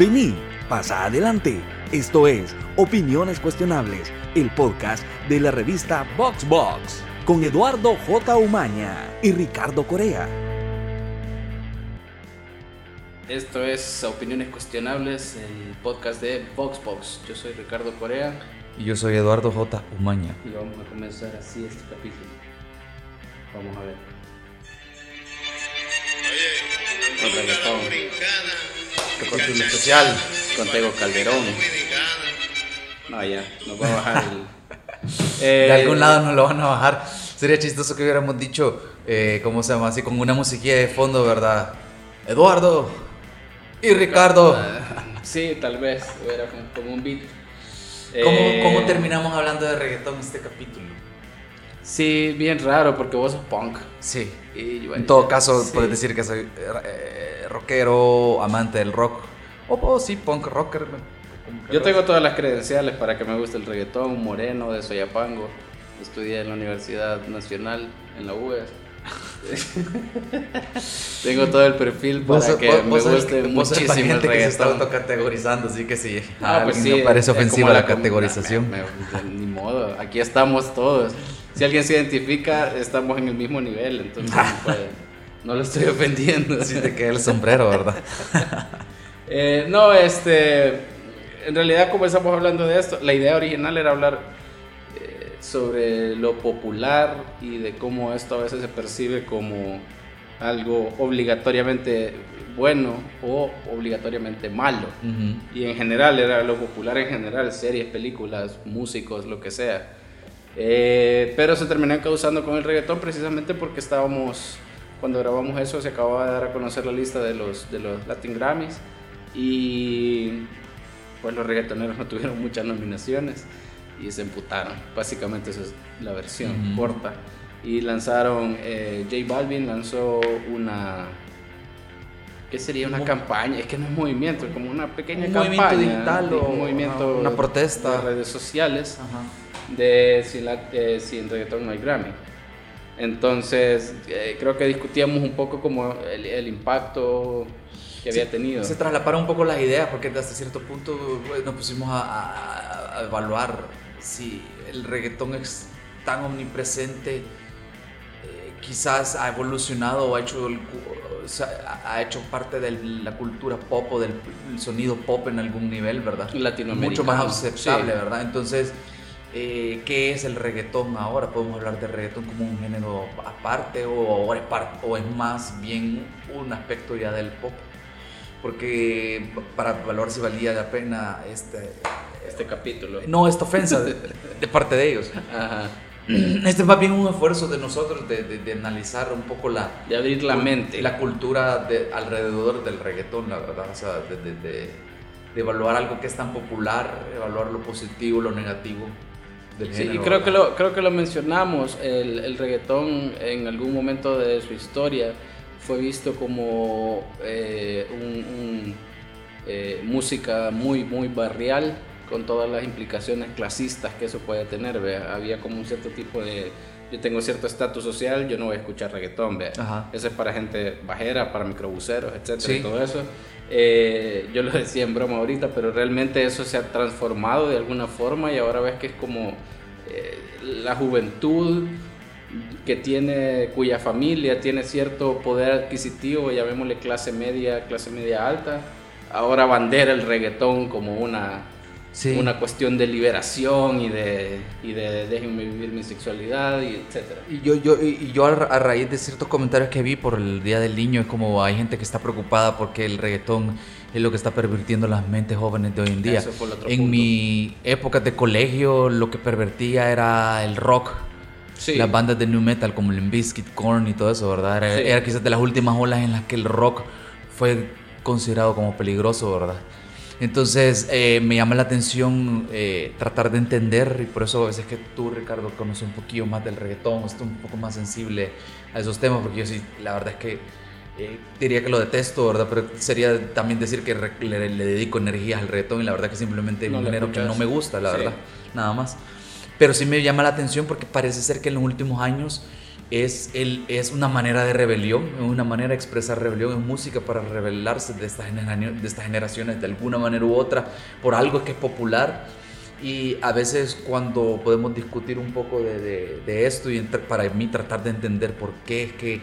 Vení, pasa adelante. Esto es Opiniones Cuestionables, el podcast de la revista Box Box, con Eduardo J. Umaña y Ricardo Corea. Esto es Opiniones Cuestionables, el podcast de Box Box. Yo soy Ricardo Corea Y yo soy Eduardo J. Umaña. y vamos a comenzar así este capítulo. Vamos a ver. Reggaetón, Capítulo especial. con Tego Calderón. No, ya, nos va a bajar el... Eh, De algún lado nos lo van a bajar. Sería chistoso que hubiéramos dicho, eh, ¿cómo se llama? Así con una musiquilla de fondo, ¿verdad? Eduardo y Ricardo. Sí, tal vez, era como- un beat. ¿Cómo, Eh, cómo terminamos hablando de reggaetón en este capítulo? Sí, bien raro porque vos sos punk. Sí. Y yo- En todo caso, sí. puedes decir que soy eh, rockero, amante del rock. O o sí, punk rocker. Yo tengo todas las credenciales para que me guste el reggaetón, moreno, de Soyapango. Estudié en la Universidad Nacional, en la UES. tengo todo el perfil para Vos, que vos- me guste vos muchísimo el gente que se está autocategorizando, así que sí. Ah, pues sí, me parece ofensiva la com- categorización. me- me- ni modo, aquí estamos todos. Si alguien se identifica, estamos en el mismo nivel, entonces no, puede- no lo estoy ofendiendo. Sí te queda el sombrero, ¿verdad? Eh, no, este. En realidad, como estamos hablando de esto, la idea original era hablar eh, sobre lo popular y de cómo esto a veces se percibe como algo obligatoriamente bueno o obligatoriamente malo. Y en general, era lo popular en general, series, películas, músicos, lo que sea. Eh, pero se terminó causando con el reggaetón precisamente porque estábamos, cuando grabamos eso, se acababa de dar a conocer la lista de los, de los Latin Grammys y pues los reggaetoneros no tuvieron muchas nominaciones y se emputaron. Básicamente esa es la versión Ujú. corta. Y lanzaron, eh, J Balvin lanzó una... ¿Qué sería una campaña? Es que no es movimiento, es como una pequeña Un campaña. movimiento digital o un movimiento una protesta. de redes sociales Ajá. De si, la, eh, si en reggaetón no hay Grammy. Entonces, eh, creo que discutíamos un poco como el, el impacto que había tenido. Se traslaparon un poco las ideas porque hasta cierto punto pues, nos pusimos a, a- a evaluar si el reggaetón es tan omnipresente, eh, quizás ha evolucionado o ha hecho, el o sea, ha hecho parte de la cultura pop o del el sonido pop en algún nivel, ¿verdad? Latinoamericano, Mucho más aceptable, sí. ¿verdad? Entonces, eh, ¿qué es el reggaetón ahora? ¿Podemos hablar de reggaetón como un género aparte o, ahora es o es más bien un aspecto ya del pop? Porque para evaluar si valía la pena este, este capítulo. no esta ofensa de, de parte de ellos. Ajá. Este es más bien un esfuerzo de nosotros de, de- de analizar un poco la, De abrir la mente. la cultura de, alrededor del reggaetón, la verdad. O sea, de evaluar algo que es tan popular, evaluar lo positivo, lo negativo del Sí, y género. creo que, lo, creo que lo mencionamos, el, el reggaetón en algún momento de su historia fue visto como eh, un, un, eh, música muy, muy barrial, con todas las implicaciones clasistas que eso puede tener. Había como un cierto tipo de... Yo tengo cierto estatus social, yo no voy a escuchar reggaetón, ¿vea? Ajá. Eso es para gente bajera, para microbuseros, etcétera, Sí. y todo eso. Eh, yo lo decía en broma ahorita, pero realmente eso se ha transformado de alguna forma y ahora ves que es como eh, la juventud que tiene, cuya familia tiene cierto poder adquisitivo, llamémosle clase media, clase media alta, ahora bandera el reggaetón como una, Sí. una cuestión de liberación y de, y de déjenme vivir mi sexualidad y etcétera. Y yo, yo, y yo a, ra- a raíz de ciertos comentarios que vi por el Día del Niño, es como hay gente que está preocupada porque el reggaetón es lo que está pervirtiendo las mentes jóvenes de hoy en día. Eso fue el otro en punto. mi época de colegio, lo que pervertía era el rock. Sí. Las bandas de new metal como Limp Bizkit, Korn y todo eso, ¿verdad? Era, Sí. era quizás de las últimas olas en las que el rock fue considerado como peligroso, ¿verdad? Entonces eh, me llama la atención eh, tratar de entender y por eso a veces que tú, Ricardo, conoces un poquillo más del reggaetón, estás un poco más sensible a esos temas, porque yo sí, la verdad es que eh, diría que lo detesto, ¿verdad? Pero sería también decir que le, le dedico energías al reggaetón y la verdad que simplemente es No un género que no me gusta, la Sí. verdad, nada más. Pero sí me llama la atención porque parece ser que en los últimos años es, el, es una manera de rebelión, es una manera de expresar rebelión, es música para rebelarse de estas, de estas generaciones de alguna manera u otra por algo que es popular. Y a veces cuando podemos discutir un poco de, de, esto y para mí tratar de entender por qué es que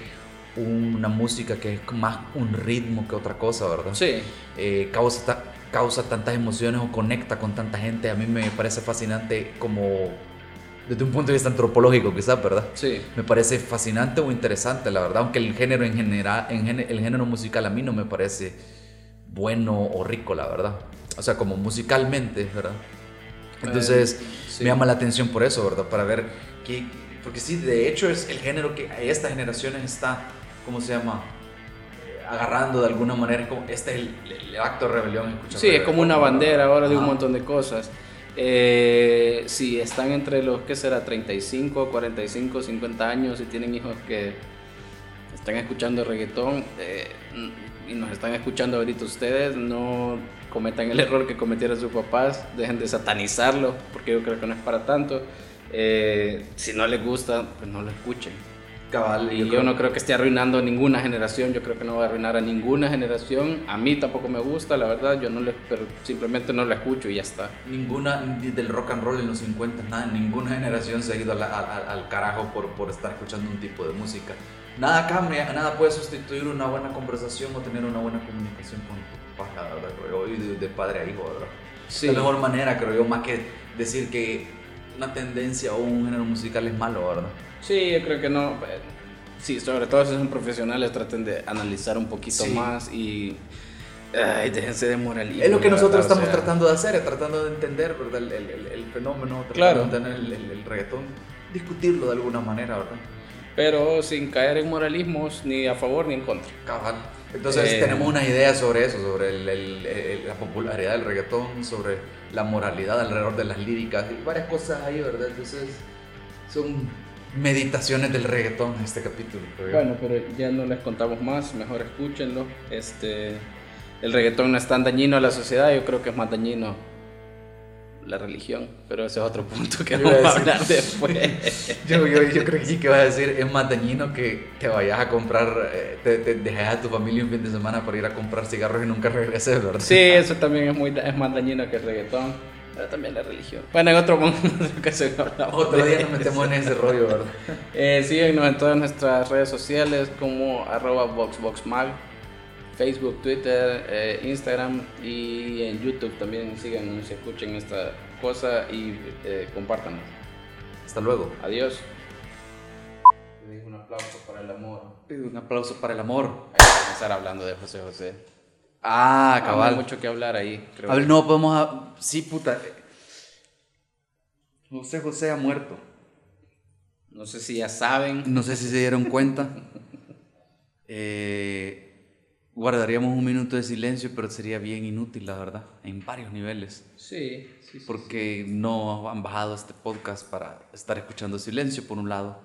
una música que es más un ritmo que otra cosa, ¿verdad? Sí. Eh, causa, causa tantas emociones o conecta con tanta gente, a mí me parece fascinante como desde un punto de vista antropológico quizás, ¿verdad? Sí. Me parece fascinante o interesante, la verdad, aunque el género en general, en el género musical a mí no me parece bueno o rico, la verdad. O sea, como musicalmente, ¿verdad? Entonces, eh, me llama la atención por eso, ¿verdad? Para ver qué... Porque sí, de hecho es el género que esta generación está, ¿cómo se llama? Agarrando de alguna manera, como, este es el, acto de rebelión. Sí, es como una bandera ahora de un montón de cosas. Eh, si están entre los, ¿qué será? 35, 45, 50 años y tienen hijos que están escuchando reggaetón eh, y nos están escuchando ahorita ustedes, no cometan el error que cometieron sus papás, dejen de satanizarlo, porque yo creo que no es para tanto. Eh, si no les gusta, pues no lo escuchen. Cabal, y yo, no creo que esté arruinando ninguna generación, yo creo que no va a arruinar a ninguna generación. A mí tampoco me gusta, la verdad, yo no le, pero simplemente no la escucho y ya está. Ninguna del rock and roll en los 50, nada, ninguna generación se ha ido al, carajo por, por estar escuchando un tipo de música. Nada cambia, nada puede sustituir una buena conversación o tener una buena comunicación con tu papá, ¿verdad? Y de, padre a hijo, ¿verdad? Sí. La mejor manera, creo yo, más que decir que una tendencia o un género musical es malo, ¿verdad? Sí, yo creo que no. Sí, sobre todo si son profesionales, traten de analizar un poquito más y. Ay, déjense de moralismo. Es lo que nosotros estamos tratando de hacer, tratando de entender ¿verdad? El, el, el, fenómeno, claro. de entender el, reggaetón, discutirlo de alguna manera, ¿verdad? Pero sin caer en moralismos ni a favor ni en contra. Cabal. Entonces eh, tenemos una idea sobre eso, sobre la popularidad del reggaetón, sobre la moralidad alrededor de las líricas y varias cosas ahí, ¿verdad? Entonces son meditaciones del reggaetón en este capítulo. Bueno, pero ya no les contamos más, mejor escúchenlo. Este, el reggaetón no es tan dañino a la sociedad, yo creo que es más dañino la religión, pero ese es otro punto que vamos a, hablar después. yo, yo, yo, creo que sí que vas a decir, es más dañino que te vayas a comprar, eh, te, te, dejes a tu familia un fin de semana para ir a comprar cigarros y nunca regreses, ¿verdad? Sí, eso también es, muy, es más dañino que el reggaetón pero también la religión. Bueno, en otro momento Otro día nos metemos en ese rollo, ¿verdad? Eh, síguenos en todas nuestras redes sociales como arroba boxboxmag, Facebook, Twitter, eh, Instagram y en YouTube también síganos y escuchen esta cosa y eh, compartan. Hasta luego. Adiós. Un aplauso para el amor. Un aplauso para el amor. Hay que comenzar hablando de José José. Ah, cabal. Hay mucho que hablar ahí. Creo a ver, no podemos. A... Sí, puta. José José ha muerto. No sé si ya saben. No sé si se dieron cuenta. Eh, guardaríamos un minuto de silencio, pero sería bien inútil, la verdad, en varios niveles. Sí, sí, Porque no han bajado este podcast para estar escuchando silencio, por un lado.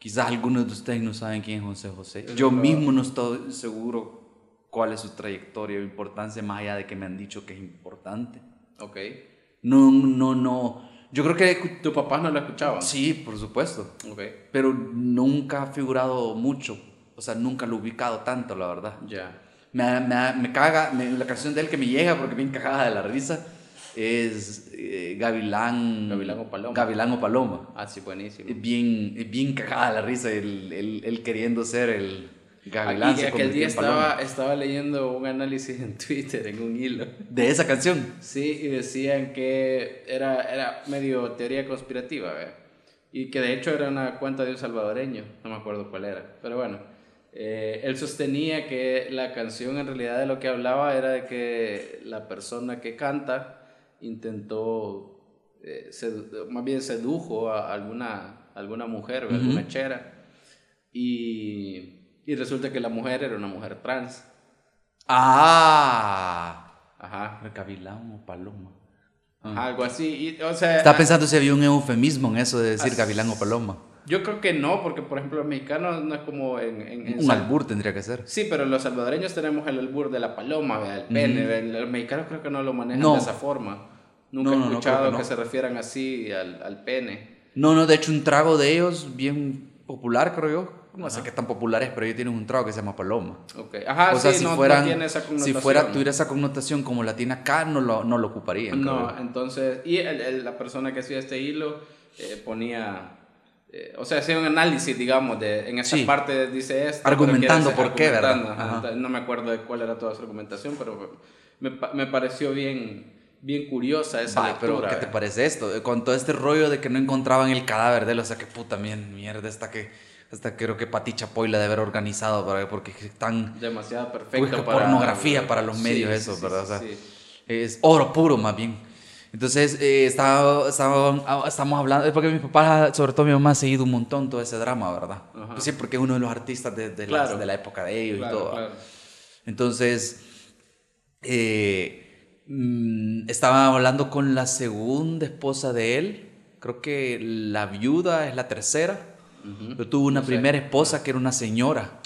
Quizás algunos de ustedes no saben quién es José José. Yo mismo no estoy seguro cuál es su trayectoria o importancia, más allá de que me han dicho que es importante. Ok. No, no, no. Yo creo que... ¿Tu papá no lo escuchaba? Sí, por supuesto. Ok. Pero nunca ha figurado mucho. O sea, nunca lo he ubicado tanto, la verdad. Ya. Me, me, me, caga, la canción de él que me llega porque me encajaba de la risa es eh, Gavilán. Gavilán o Paloma. Gavilán o Paloma. Ah, sí, buenísimo. Bien, bien cagada la risa, él, él queriendo ser el, Gavilán y aquel día estaba, estaba leyendo un análisis en Twitter, en un hilo. ¿De esa canción? Sí, y decían que era, era medio teoría conspirativa, ¿ve? Y que de hecho era una cuenta de un salvadoreño, no me acuerdo cuál era. Pero bueno, eh, él sostenía que la canción en realidad de lo que hablaba era de que la persona que canta intentó, eh, más bien sedujo a alguna, alguna mujer o alguna chera. Y y resulta que la mujer era una mujer trans. Ah. Ajá. Gavilán o paloma. algo así. Y, o sea, Estaba pensando si había un eufemismo en eso de decir gavilán o paloma. Yo creo que no, porque por ejemplo los mexicanos no es como en... un albur tendría que ser. Sí, pero los salvadoreños tenemos el albur de la paloma, el pene. Los mexicanos creo que no lo manejan de esa forma. Nunca he escuchado que, se refieran así al, al, pene. No, no, de hecho un trago de ellos bien popular, creo yo. No sé qué tan popular es, pero ellos tienen un trago que se llama paloma. Ok. Ajá, o sea, sí, si, no, no fueran, tiene esa si fuera, tuviera esa connotación como la tiene acá, no lo, no lo ocuparían. No, entonces, y el- el- la persona que hacía este hilo eh, ponía, eh, o sea, hacía un análisis, digamos, de en esta Sí. parte dice esto. Argumentando por qué, ¿verdad? ajá. Ajá. No me acuerdo de cuál era toda su argumentación, pero me, me pareció bien, bien curiosa esa Va, lectura. pero ¿qué te parece esto? Con todo este rollo de que no encontraban el cadáver de él, o sea, que puta mierda, hasta que, hasta creo que Pati Chapoy la de haber organizado, para, porque es tan Demasiado perfecto para... pornografía para los medios sí, eso, sí, ¿verdad? o sea, sí. es oro puro más bien. Entonces, eh, estaba- ah, estamos hablando, es porque mi papá, sobre todo mi mamá, ha seguido un montón todo ese drama, ¿verdad? Pues sí, porque es uno de los artistas de, de, Claro. las- de la época de ellos Claro, y todo. claro. Entonces, eh, mm, estaba hablando con la segunda esposa de él. Creo que la viuda es la tercera. Ujú. Pero tuvo una No sé. primera esposa que era una señora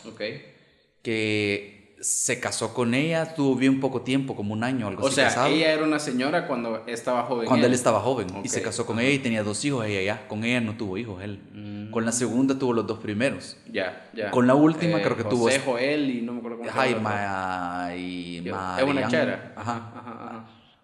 que se casó con ella, tuvo bien poco tiempo, como un año, algo O así sea, casado, ella era una señora cuando estaba joven. cuando él estaba joven y Ok. se casó con ella y tenía dos hijos ella ya. Con ella no tuvo hijos él. Mm. Con la segunda tuvo los dos primeros. Ya, ya. Con la última creo que tuvo José este- Joel y no me acuerdo cómo se llama. Jaima y Es una chera. Ajá, ajá.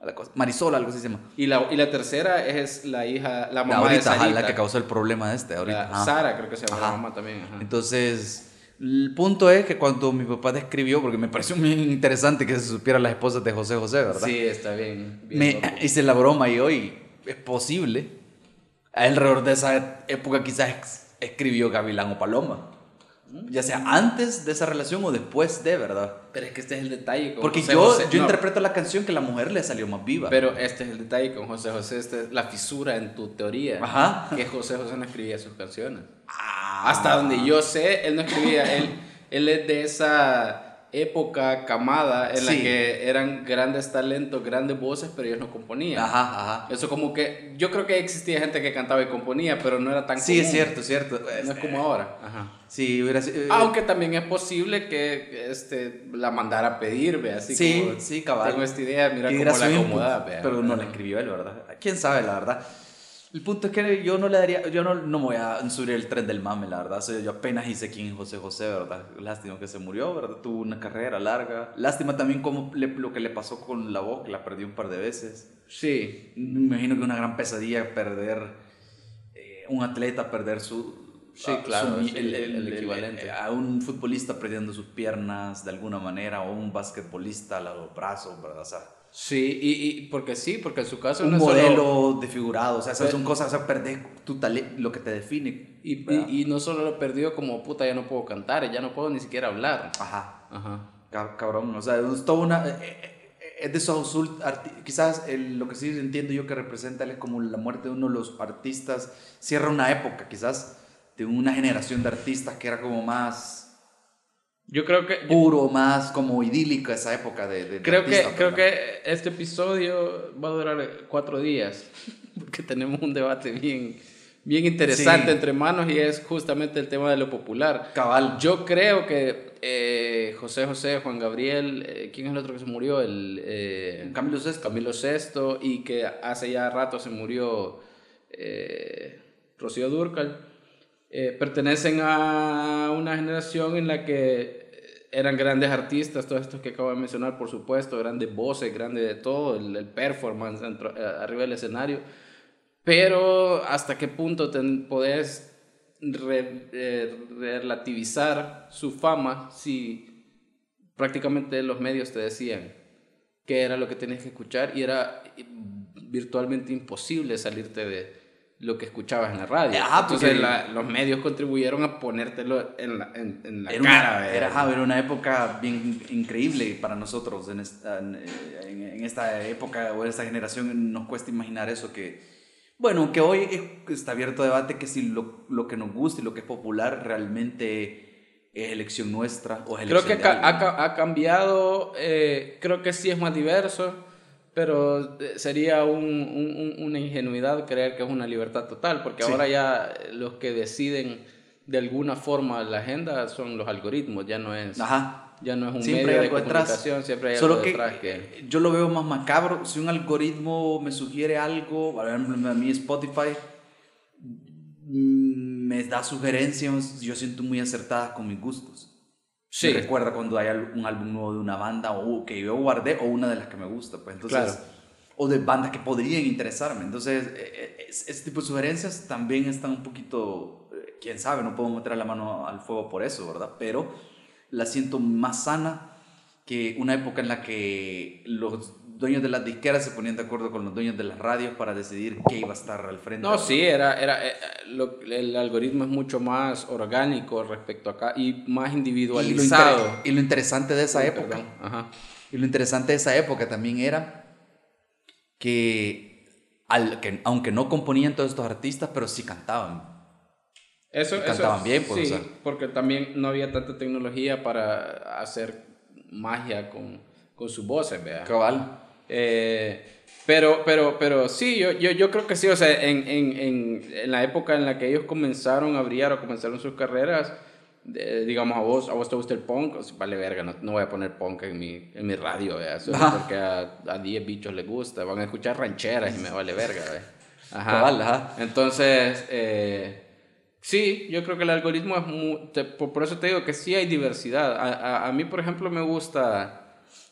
La cosa- Marisol, algo así se llama. Y la, y la tercera es la hija, la La mamá de ahorita, ajá, Sarita. la que causó el problema este, ahorita. La. Sara creo que se llama Ajá. la mamá también. ajá. Entonces, el punto es que cuando mi papá describió, porque me pareció muy interesante que se supieran las esposas de José José, ¿verdad? Sí, está bien. bien Me loco. hice la broma y hoy es posible. Alrededor de esa época quizás escribió Gavilán o Paloma. Ya sea antes de esa relación o después de, ¿verdad? Pero es que este es el detalle. Con Porque José yo, José. yo no, interpreto la canción que la mujer le salió más viva. Pero este es el detalle con José José. Esta es la fisura en tu teoría. Ajá. Que José José no escribía sus canciones. Ah. Hasta donde yo sé, él no escribía. él, él es de esa época camada en la Sí. que eran grandes talentos, grandes voces, pero ellos no componían. Ajá, ajá. Eso como que, yo creo que existía gente que cantaba y componía, pero no era tan Sí, común. es cierto, es cierto. No es como ahora. Ajá. Sí, hubiera sido... eh, Aunque también es posible que este, la mandara a pedir, ve, así Sí, como, sí, cabal. Tengo esta idea, mira cómo la su input, acomoda, vea. Pero no la escribió él, ¿verdad? ¿Quién sabe, la verdad? El punto es que yo no le daría, yo no, no me voy a subir el tren del mame, la verdad. O sea, yo apenas hice quién es José José, ¿verdad? Lástima que se murió, ¿verdad? Tuvo una carrera larga. Lástima también como le- lo que le pasó con la voz, que la perdió un par de veces. Sí, Me imagino que una gran pesadilla perder eh, un atleta, perder su... Sí, a- claro, su- es el- el equivalente. a un futbolista perdiendo sus piernas de alguna manera o un basquetbolista los brazos, ¿verdad? O sea, sí, y, y porque sí, porque en su caso un no es solo- modelo desfigurado, o sea, esas son cosas, o sea, perder tu talento, lo que te define. y, y, y no solo lo perdió como puta, ya no puedo cantar, ya no puedo ni siquiera hablar. Ajá, Ajá. cab- cabrón, o sea, es toda una... eh, eh, Es de esos quizás el- lo que sí entiendo yo que representa es como la muerte de uno de los artistas, cierra una época quizás de una generación de artistas que era como más Yo creo que puro, más como idílica esa época de... de- Creo que, creo que este episodio va a durar cuatro días, porque tenemos un debate bien, bien interesante Sí. entre manos y es justamente el tema de lo popular. Cabal. Yo creo que eh, José José, Juan Gabriel, eh, ¿quién es el otro que se murió? El, eh, Camilo Sesto. Camilo VI y que hace ya rato se murió eh, Rocío Durcal, eh, pertenecen a una generación en la que eran grandes artistas, todos estos que acabo de mencionar, por supuesto, grandes voces, grandes de todo, el, el performance dentro- eh, arriba del escenario, pero hasta qué punto podés re- eh, relativizar su fama si prácticamente los medios te decían que era lo que tenías que escuchar y era virtualmente imposible salirte de lo que escuchabas en la radio. Ajá, Entonces la- los medios contribuyeron a ponértelo en la, en, en la Era cara. una, era, ajá, era una época bien increíble para nosotros en esta, en, en esta época o en esta generación nos cuesta imaginar eso que bueno que hoy es- está abierto debate que si lo, lo que nos gusta y lo que es popular realmente es elección nuestra o es Creo elección que de ca- ha, ha cambiado, eh, creo que sí es más diverso, pero eh, sería un- un- un- una ingenuidad creer que es una libertad total, porque Sí. ahora ya los que deciden de alguna forma la agenda son los algoritmos, ya no es, Ajá. ya no es un Siempre medio de algo detrás. comunicación, siempre hay Solo algo que, detrás que... eh, yo lo veo más macabro. Si un algoritmo me sugiere algo, por ejemplo, a mí Spotify, mm, me da sugerencias, yo siento muy acertadas con mis gustos. Sí. Me recuerda cuando hay un álbum nuevo de una banda o que yo guardé o una de las que me gusta, pues entonces, Claro. o de bandas que podrían interesarme. Entonces, eh, es- ese tipo de sugerencias también están un poquito, eh, quién sabe, no puedo meter la mano al fuego por eso, ¿verdad? Pero la siento más sana que una época en la que los dueños de las disqueras se ponían de acuerdo con los dueños de las radios para decidir qué iba a estar al frente. No, sí, era, era, eh, lo- el algoritmo es mucho más orgánico respecto acá y más Y lo, individualizado. y lo interesante de esa Uy, época Ajá. Y lo interesante de esa época también era que, al, que aunque no componían todos estos artistas, pero sí cantaban. Eso, Y eso- cantaban bien, pues, sí, o sea. porque también no había tanta tecnología para hacer magia con, con sus voces, ¿vea? Cabal. Eh, pero, pero, pero sí, yo, yo, yo creo que sí, o sea, en, en, en, en la época en la que ellos comenzaron a brillar o comenzaron sus carreras, digamos, a vos, a vos te gusta el punk, o sea, vale verga, no, no voy a poner punk en mi, en mi radio. Solo Ajá. porque a, a 10 bichos les gusta, van a escuchar rancheras y me vale verga, ¿vea? Ajá. Ajá. Entonces, eh, sí, yo creo que el algoritmo es muy... te- por, por eso te digo que sí hay diversidad. A, a- a mí, por ejemplo, me gusta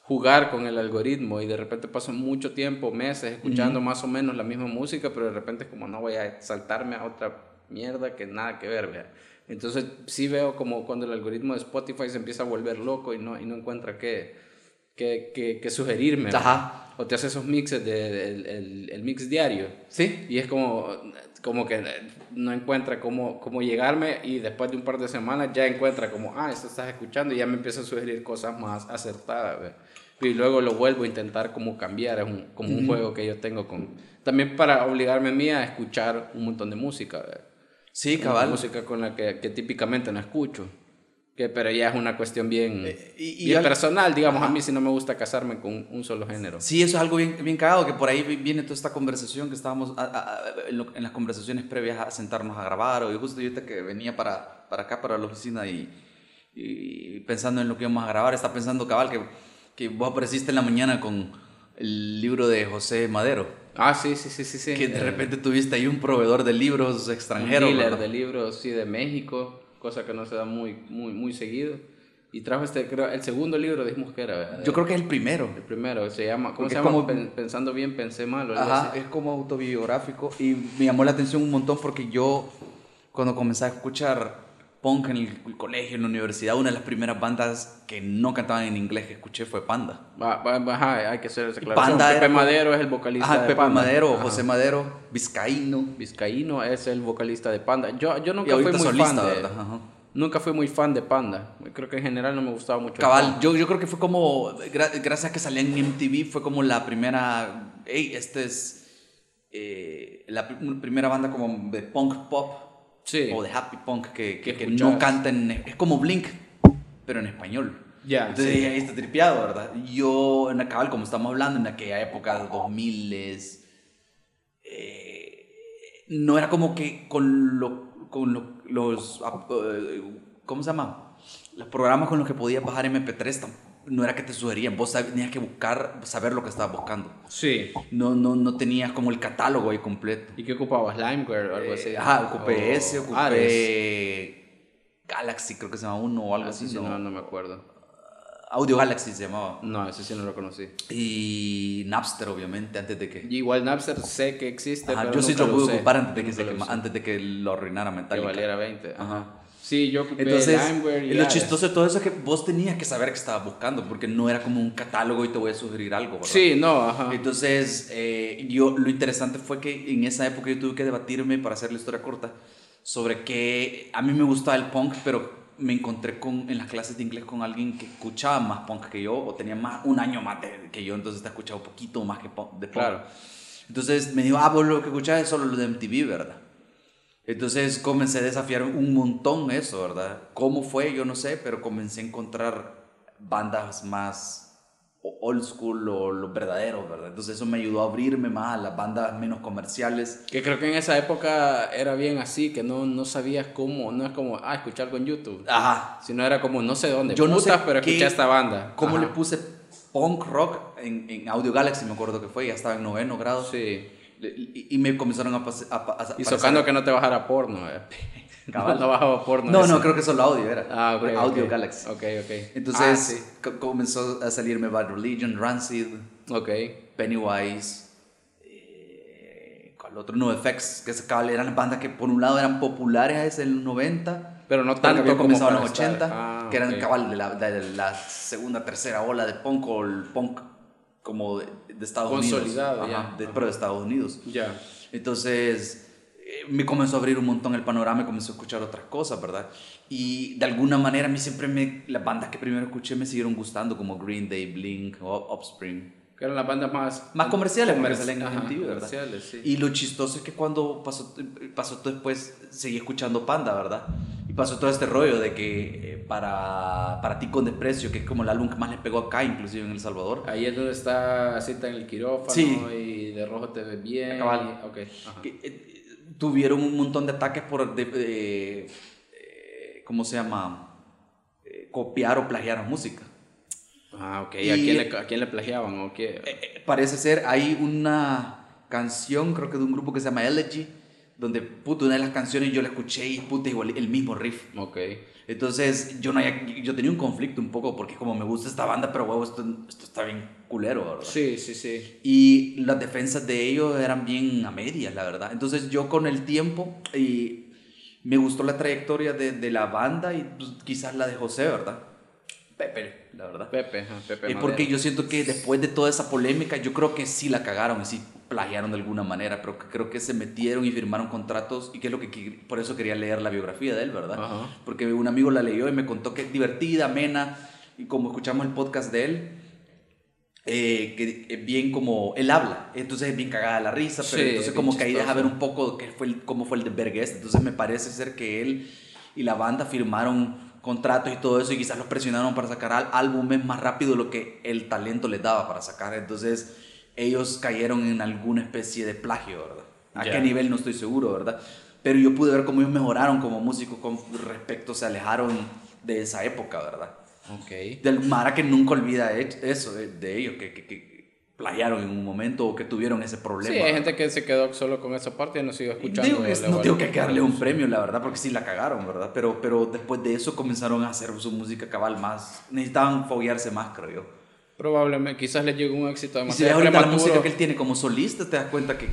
jugar con el algoritmo y de repente paso mucho tiempo, meses, escuchando más o menos la misma música, pero de repente es como no voy a saltarme a otra mierda que nada que ver, vea. Entonces sí veo como cuando el algoritmo de Spotify se empieza a volver loco y no, y no encuentra qué, qué, qué- qué sugerirme. vea. Ajá. O te hace esos mixes del el, el mix diario. Sí. Y es como, como que no encuentra cómo, cómo llegarme y después de un par de semanas ya encuentra como, ah, esto estás escuchando y ya me empieza a sugerir cosas más acertadas. ¿ve? Y luego lo vuelvo a intentar como cambiar, es un, como un juego que yo tengo con... También para obligarme a mí a escuchar un montón de música. Sí, cabal. Música con la que, que típicamente no escucho. Que, pero ya es una cuestión bien, Eh, y- y bien al- personal, digamos, a mí si no me gusta casarme con un solo género. Sí, eso es algo bien, bien cagado, que por ahí vi- viene toda esta conversación que estábamos a- a- a- en, lo- en las conversaciones previas a sentarnos a grabar, o justo yo ahorita que venía para, para acá, para la oficina, y, y pensando en lo que íbamos a grabar, está pensando, cabal, que, que vos apareciste en la mañana con el libro de José Madero, Ah, sí, sí, sí, sí. sí. que de Eh, repente tuviste ahí un proveedor de libros extranjeros. Un dealer de libros, sí, de México, cosa que no se da muy, muy, muy seguido. Y trajo este, creo, el segundo libro, dijimos que era, ¿verdad? Yo creo que es el primero. El primero, se llama, ¿cómo Porque se llama? como- Pen- Pensando bien, pensé mal. Ajá, es como autobiográfico y me llamó la atención un montón porque yo cuando comencé a escuchar punk en el colegio, en la universidad, una de las primeras bandas que no cantaban en inglés que escuché fue Panda. Ajá, hay que hacer esa aclaración. Panda Pepe era Madero es el vocalista Ajá, de Pepe Panda. Madero, Ajá. José Madero, Vizcaíno. Vizcaíno es el vocalista de Panda. Yo, yo nunca fui muy solista, fan de... Nunca fui muy fan de Panda. Creo que en general no me gustaba mucho. Cabal, yo, yo creo que fue como, gra- gracias a que salía en MTV, fue como la primera, hey, este es eh, la pr- primera banda como de punk pop Sí. o de happy punk que, que, Que no cantan, es como Blink, pero en español. Ya, Entonces sí. ahí está tripeado, ¿verdad? Yo, en la cabal, como estamos hablando, en aquella época de 2000 eh, no era como que con, lo, con lo- los, eh, ¿cómo se llama? Los programas con los que podías bajar MP3, tam- no era que te sugerían, vos tenías que buscar, saber lo que estabas buscando. Sí. No, no, no tenías como el catálogo ahí completo. ¿Y qué ocupabas? ¿Limeware o algo así? Eh, ajá, ocupé O ese, ocupé Ares. Galaxy, creo que se llama uno o algo Ah, así. sí, ¿no? no, no me acuerdo. Audio Galaxy se llamaba. No, ese sí no lo conocí. Y Napster, obviamente, antes de que... Y igual Napster sé que existe, Ajá, pero yo sí lo pude ocupar antes de, que antes de que lo arruinara Que Metallica. valiera 20. Ajá. Sí, yo ocupé Entonces, Limeware y y lo chistoso de todo eso es que vos tenías que saber qué estabas buscando, porque no era como un catálogo y te voy a sugerir algo, ¿verdad? Sí, no, ajá. Entonces, eh, yo, lo interesante fue que en esa época yo tuve que debatirme, para hacer la historia corta, sobre que a mí me gustaba el punk, pero me encontré con, en las clases de inglés con alguien que escuchaba más punk que yo, o tenía más, un año más de- que yo, entonces te escuchaba un poquito más que punk, de punk. Claro. Entonces me dijo, ah, vos lo que escuchás es solo lo de MTV, ¿verdad? Entonces comencé a desafiar un montón eso, ¿verdad? ¿Cómo fue? Yo no sé, pero comencé a encontrar bandas más old school o los verdaderos, ¿verdad? Entonces eso me ayudó a abrirme más a las bandas menos comerciales. Que creo que en esa época era bien así, que no, no sabías cómo, no es como, ah, escuchar en YouTube. Ajá. Sino era como, no sé dónde, Yo no sé putas, pero qué- escuché esta banda. ¿Cómo Ajá. le puse punk rock en, en Audio Galaxy? Me acuerdo que fue, ya estaba en noveno grado. Sí. Y, y me comenzaron a pasar... Y socando que no te bajara porno, eh. Cabal. No bajaba porno. No, no, creo que solo audio era. Ah. Audio. Galaxy. Ok, ok. Entonces Ah, sí. comenzó a salirme Bad Religion, Rancid, Ok. Pennywise, eh, ¿cuál otro? No FX, que se eran bandas que por un lado eran populares desde el 90, Pero no tanto como comenzado en los estar- 80, Ah, que eran cabal de la, de la segunda, tercera ola de punk o el punk como de, de Estados Consolidado, Unidos. de- Ajá. pero de Estados Unidos. Ya. Entonces eh, me comenzó a abrir un montón el panorama y comencé a escuchar otras cosas, ¿verdad? Y de alguna manera a mí siempre me, las bandas que primero escuché me siguieron gustando, como Green Day, Blink o Offspring. Que eran las bandas más... Más comerciales, porque comerci- salen en ¿verdad? comerciales, sí. Y lo chistoso es que cuando pasó, pasó después, seguí escuchando Panda, ¿verdad? Y pasó todo este rollo de que eh, para, para ti con desprecio, que es como el álbum que más le pegó acá, inclusive en El Salvador. Ahí es donde está cita en el quirófano Sí. y de rojo te ves bien. Y- que, eh, tuvieron un montón de ataques por, de, de- eh, ¿cómo se llama? Eh, copiar o plagiar música. Ah, ok. Y- ¿A, quién le, ¿A quién le plagiaban o qué? Eh, parece ser, hay una canción, creo que de un grupo que se llama Elegy, donde, puta, una de las canciones yo la escuché y, puta, igual el mismo riff. ok. Entonces, yo, no había- yo tenía un conflicto un poco, porque como me gusta esta banda, pero, huevo, esto, esto está bien culero, ¿verdad? Sí, sí, sí. Y las defensas de ellos eran bien a medias, la verdad. Entonces yo con el tiempo y me gustó la trayectoria de, de la banda y pues, quizás la de José, ¿verdad? Pepe, la verdad. Pepe, ajá, Pepe. Eh, porque yo siento que después de toda esa polémica, yo creo que sí la cagaron y sí plagiaron de alguna manera, pero creo que se metieron y firmaron contratos y que es lo que por eso quería leer la biografía de él, ¿verdad? Ajá. Porque un amigo la leyó y me contó que es divertida, amena y como escuchamos el podcast de él, eh, que es bien como él habla, entonces es bien cagada la risa, pero Sí, entonces como que ahí deja ver un poco que fue el, cómo fue el de Berguest, entonces me parece ser que él y la banda firmaron contratos y todo eso y quizás los presionaron para sacar al- álbumes más rápido de lo que el talento les daba para sacar, entonces ellos cayeron en alguna especie de plagio, ¿verdad? A qué nivel no estoy seguro, ¿verdad? Pero yo pude ver cómo ellos mejoraron como músicos con respecto, se alejaron de esa época, ¿verdad? Ok. Del Mara que nunca olvida e- eso de, de ellos, que, que, que playaron en un momento o que tuvieron ese problema. Sí, hay gente que se quedó solo con esa parte y no siguió escuchando. digo, es- no tengo que darle un premio, la verdad, porque sí la cagaron, ¿verdad? Pero, pero después de eso comenzaron a hacer su música cabal más. Necesitaban foguearse más, creo yo. Probablemente, quizás le llegó un éxito Y si demasiado ahorita la música que él tiene como solista, te das cuenta que.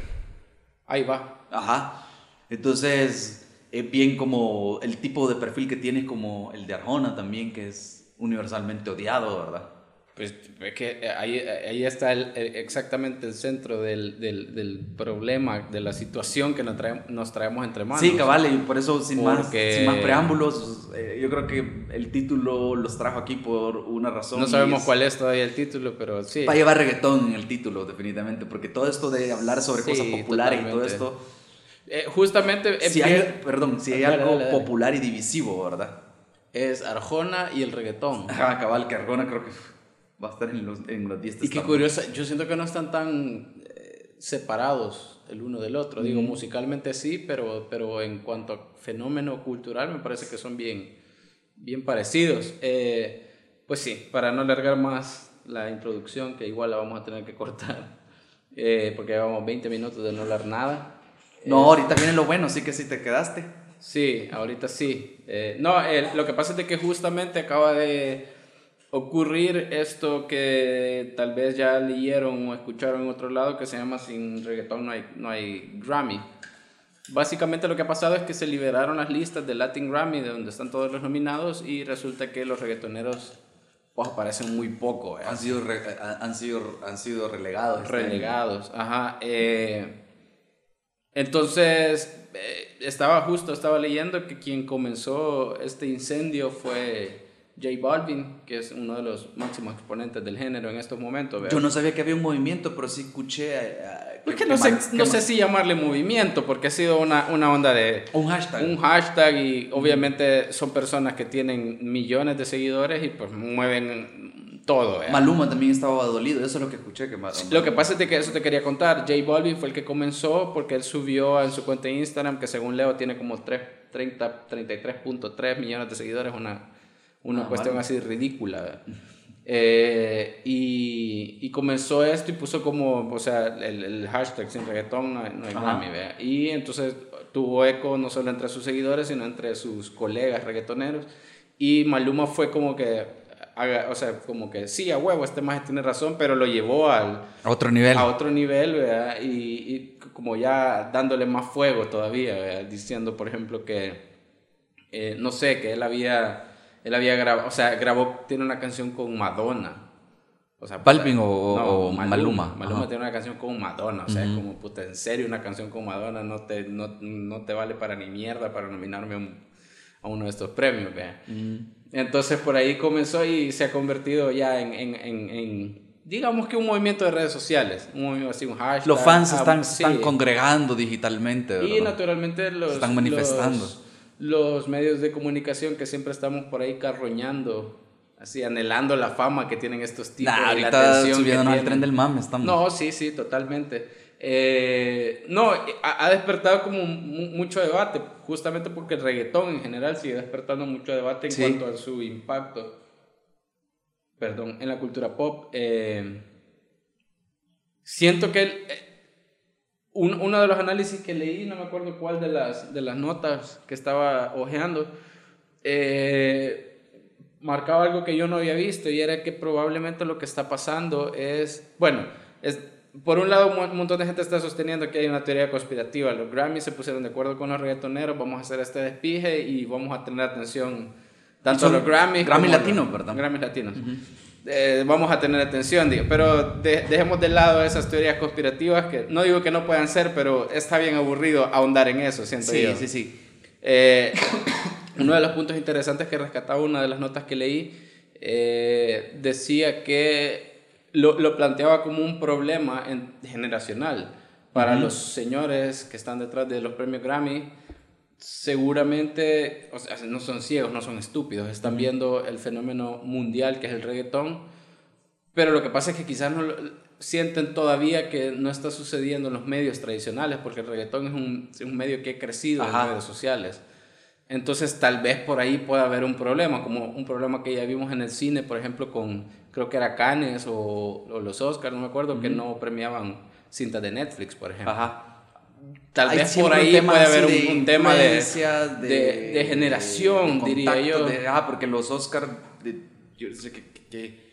Ahí va. Ajá. Entonces, es bien como el tipo de perfil que tiene, como el de Arjona también, que es universalmente odiado, ¿verdad? Pues es que eh, ahí, ahí está el- el- exactamente el centro del, del, del problema, de la situación que nos traemos, nos traemos entre manos. Sí, cabal, y por eso, sin, más, Porque- sin más preámbulos, eh, yo creo que el título los trajo aquí por una razón. No sabemos es cuál es todavía el título, pero sí. Para llevar reggaetón en el título, definitivamente, porque todo esto de hablar sobre Sí, cosas populares y todo totalmente. esto, Eh, justamente eh, si hay, bien- perdón, si hay Dale, algo dale, dale. popular y divisivo, ¿verdad? es Arjona y el reggaetón. Ajá, cabal, que Arjona creo que va a estar en los, en los 10 Y qué curioso, yo siento que no están tan eh, separados el uno del otro. Digo, musicalmente sí, pero, pero en cuanto a fenómeno cultural me parece que son bien, bien parecidos. Eh, pues sí, para no alargar más la introducción, que igual la vamos a tener que cortar, eh, porque llevamos 20 minutos de no hablar nada. No, ahorita viene lo bueno, sí que sí te quedaste. Sí, ahorita sí. Eh, no, lo que pasa es de que justamente acaba de ocurrir esto que tal vez ya leyeron o escucharon en otro lado que se llama Sin reggaetón no hay, no hay Grammy. Básicamente lo que ha pasado es que se liberaron las listas de Latin Grammy de donde están todos los nominados y resulta que los reggaetoneros pues aparecen muy poco. ¿eh? Han sido, re- han sido, han sido relegados. este. Relegados, ajá. eh, entonces, eh, estaba justo, estaba leyendo que quien comenzó este incendio fue J Balvin, que es uno de los máximos exponentes del género en estos momentos. ¿verdad? Yo no sabía que había un movimiento, pero sí escuché. eh, eh, Pues que que no, sé, no que si llamarle movimiento, porque ha sido una, una onda de Un hashtag. un hashtag y obviamente son personas que tienen millones de seguidores y pues mueven todo. ¿verdad? Maluma también estaba dolido, eso es lo que escuché. Que Ma- Lo que pasa es que eso te quería contar. J Balvin fue el que comenzó porque él subió en su cuenta de Instagram, que según Leo tiene como 3, 30, 33.3 millones de seguidores, una, una Ah, cuestión vale. así ridícula. Eh, y, y comenzó esto y puso como, o sea, el, el hashtag sin reggaetón no no hay. Grammy. Y entonces tuvo eco no solo entre sus seguidores, sino entre sus colegas reggaetoneros. Y Maluma fue como que, haga- o sea, como que sí, a huevo, este más tiene razón, pero lo llevó al, A otro nivel. a otro nivel, ¿verdad? Y, y como ya dándole más fuego todavía, ¿verdad? Diciendo, por ejemplo, que, eh, no sé, que él había, él había grabado, o sea, grabó, tiene una canción con Madonna. O sea, ¿Balvin o- o Maluma? Maluma Ajá. tiene una canción con Madonna, o sea, es como, puta, en serio, una canción con Madonna no te, no, no te vale para ni mierda para nominarme a, un- a uno de estos premios, ¿verdad? Entonces por ahí comenzó y se ha convertido ya en, en, en- en, digamos que un movimiento de redes sociales, un movimiento así, un hashtag. Los fans ah, están, sí. están congregando digitalmente. Y ¿verdad? naturalmente los, están manifestando. Los, los medios de comunicación que siempre estamos por ahí carroñando, así anhelando la fama que tienen estos tipos Nah, y la atención que subiéndonos al tren del mame estamos. No, sí, sí, totalmente. Eh, no, ha, despertado como mu- mucho debate, justamente porque el reggaetón en general sigue despertando mucho debate en Sí. cuanto a su impacto, perdón, en la cultura pop. Eh, siento que el, eh, un- uno de los análisis que leí, no me acuerdo cuál de las, de las notas que estaba hojeando, eh, marcaba algo que yo no había visto y era que probablemente lo que está pasando es, bueno, es, por un lado un montón de gente está sosteniendo que hay una teoría conspirativa, los Grammys se pusieron de acuerdo con los reggaetoneros, vamos a hacer este despije y vamos a tener atención tanto a los Grammys Grammy como a latinos, ¿verdad? Grammys latinos. Eh, vamos a tener atención, digo, pero de- dejemos de lado esas teorías conspirativas que no digo que no puedan ser, pero está bien aburrido ahondar en eso, siento Sí, yo. sí, sí. Eh, uno de los puntos interesantes que rescataba una de las notas que leí eh, decía que lo, lo planteaba como un problema en- generacional para los señores que están detrás de los premios Grammy. Seguramente, o sea, no son ciegos, no son estúpidos, están viendo el fenómeno mundial que es el reggaetón, pero lo que pasa es que quizás no sienten todavía que no está sucediendo en los medios tradicionales, porque el reggaetón es un, es un medio que ha crecido en las redes sociales. Entonces tal vez por ahí pueda haber un problema, como un problema que ya vimos en el cine, por ejemplo, con creo que era Cannes o, o los Oscars, no me acuerdo, que no premiaban cintas de Netflix, por ejemplo. Ajá. Tal Hay vez por ahí puede haber un, de un tema de, influencias, de, de generación, de diría yo. de- ah, porque los Oscars, yo sé que, que,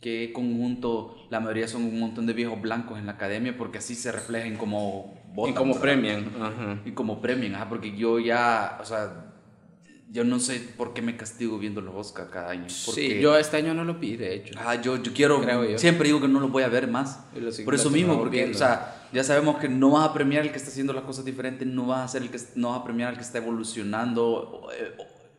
que conjunto, la mayoría son un montón de viejos blancos en la academia porque así se reflejan como votan. y como premian. Ajá. Y como premian, ajá, porque yo ya, o sea, yo no sé por qué me castigo viendo los Oscars cada año. Porque, Sí, yo este año no lo vi, de hecho. Ajá, yo, yo quiero, yo. siempre digo que no los voy a ver más. Por eso mismo, porque, viendo. o sea, ya sabemos que no vas a premiar al que está haciendo las cosas diferentes, no vas a ser el que no vas a premiar al que está evolucionando, o, eh,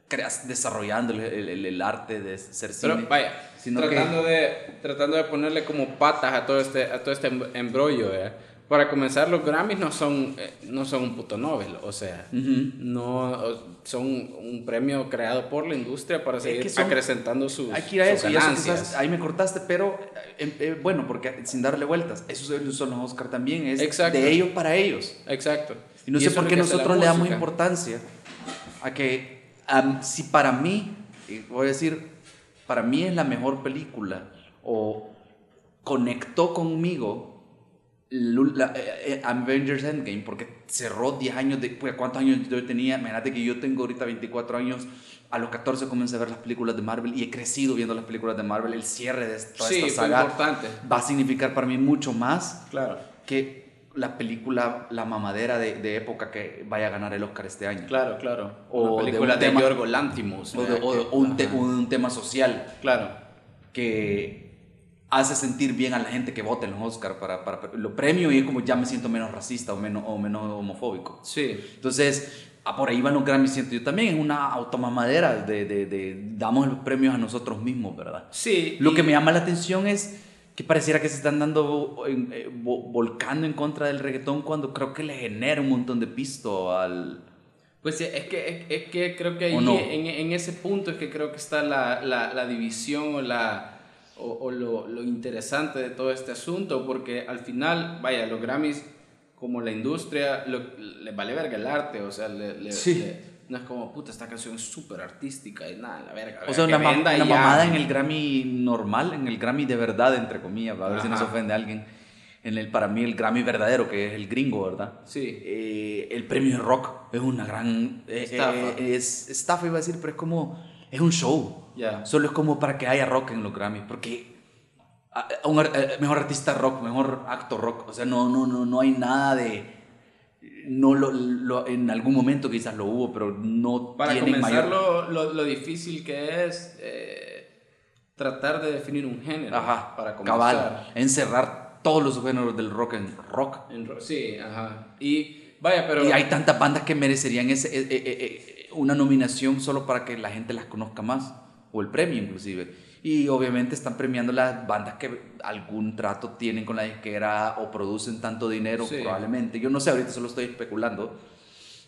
creas- desarrollando el, el- el arte de ser cine. Pero vaya, sino tratando, de, tratando de ponerle como patas a todo este, a todo este em- embrollo, ¿eh? Para comenzar, los Grammys no son, eh, no son un puto Nobel, o sea, no son un premio creado por la industria para seguir que son- acrecentando sus, Hay que ir a sus eso, eso ganancias. quizás ahí me cortaste, pero eh, eh, bueno, porque sin darle vueltas, esos son los Oscar también, es Exacto. de ellos para ellos. Exacto. Y no sé eso es por qué nosotros le damos importancia a que, si para mí, voy a decir, para mí es la mejor película o conectó conmigo la- eh, eh, Avengers Endgame porque cerró 10 años de pues, cuántos años yo tenía imagínate que yo tengo ahorita 24 años a los 14 comencé a ver las películas de Marvel y he crecido viendo las películas de Marvel el cierre de toda Sí, esta saga importante. va a significar para mí mucho más Claro, que la película La Mamadera de, de época que vaya a ganar el Oscar este año. claro, claro. O Una de película un de, tema- Yorgo Lanthimos. O, de- o de- o un, te- un tema social Claro. que hace sentir bien a la gente que vota en los Oscar para, para, lo premio y es como ya me siento menos racista o menos, o menos homofóbico. Sí. Entonces, ah, por ahí van los Grammys, siento yo también, es una automamadera de, de, de damos los premios a nosotros mismos, ¿verdad? Sí. Lo y- que me llama la atención es que pareciera que se están dando, eh, vo- volcando en contra del reggaetón cuando creo que le genera un montón de pisto al... Pues sí, es que, es, es que creo que ahí, en, en ese punto es que creo que está la, la, la división o, la, o, o lo, lo interesante de todo este asunto, porque al final, vaya, los Grammys, como la industria, lo- les vale verga el arte, o sea, le- le- Sí. le- no es como, puta, esta canción es súper artística y nada, la verga. O sea, una, ma- una mamada en el Grammy normal, en el Grammy de verdad, entre comillas, a ver si no se Ajá. ofende a alguien. en el, para mí, el Grammy verdadero, que es el gringo, ¿verdad? Sí. Eh, el premio de rock es una gran... eh, Estafa. eh, es estafa, iba a decir, pero es como... Es un show. Ya. Solo es como para que haya rock en los Grammys, porque a- a un ar- eh, mejor artista rock, mejor actor rock, o sea, no, no, no, no hay nada de... No lo, lo- en algún momento quizás lo hubo, pero no Para tienen comenzar, mayor... lo, lo, lo difícil que es eh, tratar de definir un género. Ajá, para comenzar. cabal, encerrar todos los géneros del rock en rock. En ro- sí, ajá. Y vaya, pero. Y hay tantas bandas que merecerían ese, eh, eh, eh, una nominación solo para que la gente las conozca más, o el premio inclusive. Y obviamente están premiando las bandas que algún trato tienen con la disquera o producen tanto dinero, Sí. probablemente. Yo no sé, ahorita solo estoy especulando.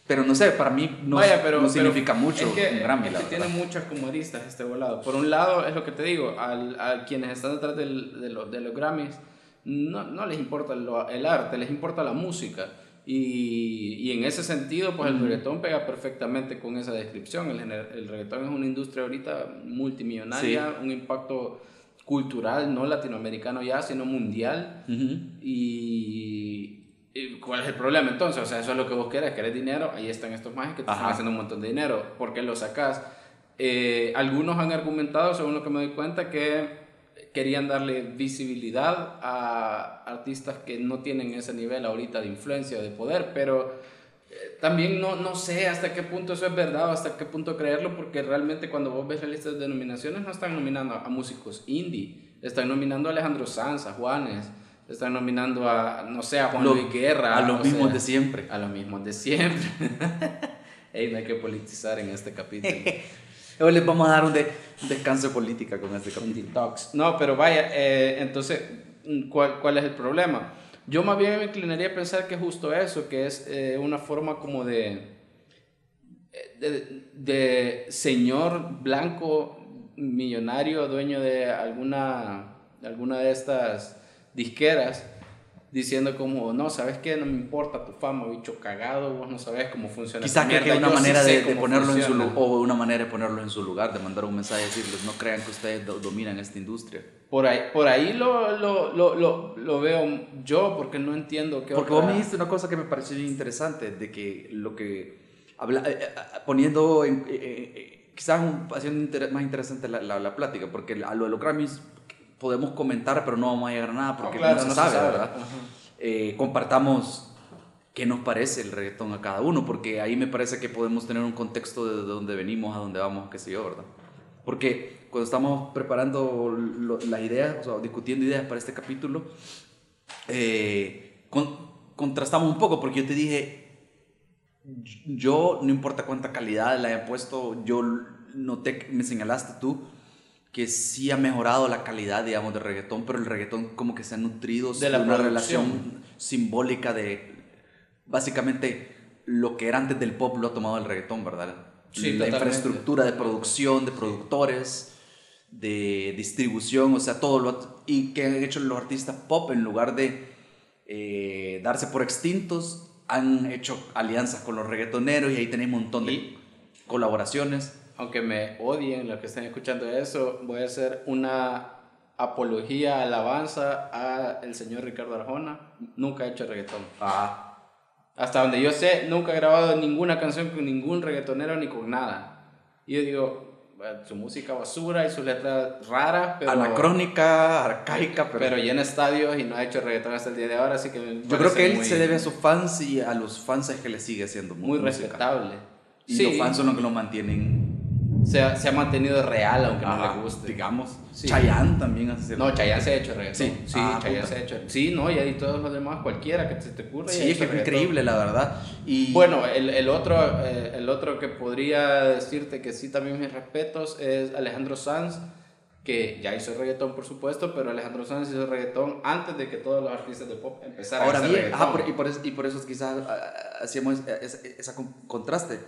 Pero no sé, para mí no, Vaya, pero, no pero significa mucho es que, un Grammy, es que tiene muchas como aristas este volado. Por un lado, es lo que te digo, al, a quienes están detrás del- de, los, de los Grammys, no, no les importa el arte, les importa la música. Y, y en ese sentido, pues el reggaetón pega perfectamente con esa descripción. El, el reggaetón es una industria ahorita multimillonaria, un impacto cultural, no latinoamericano ya, sino mundial. Ujú. Y, y ¿cuál es el problema entonces? O sea, eso es lo que vos querés, querés dinero, ahí están estos mages que te están Ajá. haciendo un montón de dinero. ¿Por qué lo sacás? Eh, algunos han argumentado, según lo que me doy cuenta, que querían darle visibilidad a artistas que no tienen ese nivel ahorita de influencia de poder, pero eh, también no, no sé hasta qué punto eso es verdad o hasta qué punto creerlo, porque realmente cuando vos ves la lista de nominaciones no están nominando a músicos indie, están nominando a Alejandro Sanz, a Juanes, están nominando a, no sé, a Juan Lo- Luis Guerra. a los mismos sea, de siempre. A los mismos de siempre. Ey, no hay que politizar en este capítulo. Hoy les vamos a dar un, de- un descanso de política con este capítulo. No, pero vaya, eh, entonces, ¿cuál, ¿cuál es el problema? Yo más bien me inclinaría a pensar que justo eso, que es eh, una forma como de, de, de señor blanco millonario, dueño de alguna, alguna de estas disqueras, diciendo como, no, ¿sabes qué? No me importa tu fama, bicho cagado, vos no sabes cómo funciona. Quizás que mierda, una yo sí manera sé de, de ponerlo en su funciona". lu- o una manera de ponerlo en su lugar, de mandar un mensaje y decirles no crean que ustedes do- dominan esta industria. Por ahí, por ahí lo, lo, lo, lo, veo yo, porque no entiendo qué Porque otra- vos me dijiste una cosa que me pareció interesante, de que lo que habla, eh, eh, poniendo, en, eh, eh, eh, quizás un- haciendo inter- más interesante la, la, la plática, porque a lo de los Grammys podemos comentar, pero no vamos a llegar a nada porque No, claro, no se no se sabe, sabe. ¿verdad? Eh, compartamos qué nos parece el reggaetón a cada uno, porque ahí me parece que podemos tener un contexto de dónde venimos, a dónde vamos, qué sé yo, ¿verdad? Porque cuando estamos preparando lo- las ideas, o sea, discutiendo ideas para este capítulo, eh, con- contrastamos un poco, porque yo te dije, yo, no importa cuánta calidad le haya puesto, yo noté, me señalaste tú, que sí ha mejorado la calidad, digamos, de reggaetón, pero el reggaetón como que se ha nutrido De la una producción. relación simbólica de, básicamente, lo que era antes del pop lo ha tomado el reggaetón, ¿verdad? Sí, la totalmente. infraestructura de producción, de productores, de distribución, o sea, todo lo... ha- Y que han hecho los artistas pop en lugar de eh, darse por extintos, han hecho alianzas con los reggaetoneros y ahí tenés un montón de Y- colaboraciones. Aunque me odien los que estén escuchando eso, voy a hacer una apología, alabanza a el señor Ricardo Arjona. Nunca ha hecho reggaetón. Ah, Hasta donde yo sé, nunca ha grabado ninguna canción con ningún reggaetonero ni con nada. Y yo digo, su música basura y sus letras raras, pero, anacrónica, arcaica, pero, pero llena estadios y no ha hecho reggaetón hasta el día de ahora, así que yo creo que él muy- se debe a sus fans y a los fans es que le sigue haciendo muy música. respetable. Y Sí, los fans son los que lo mantienen se, ha, se ha mantenido real, aunque no ajá, le guste. digamos. Sí. Chayanne también hace No, Chayanne se ha hecho reggaetón. Sí. Sí, Ah, Chayanne puta. se ha hecho. Sí, no, y todos los demás, cualquiera que se te ocurra. Sí, es que es increíble, la verdad. Y Bueno, el, el otro, eh, el otro que podría decirte que sí también mis respetos es Alejandro Sanz, que ya hizo reggaetón por supuesto, pero Alejandro Sanz hizo reggaetón antes de que todos los artistas de pop empezaran Ahora a hacer bien, reggaetón. ajá, por- y, por eso, y por eso quizás ah, hacíamos ese, ese con- contraste.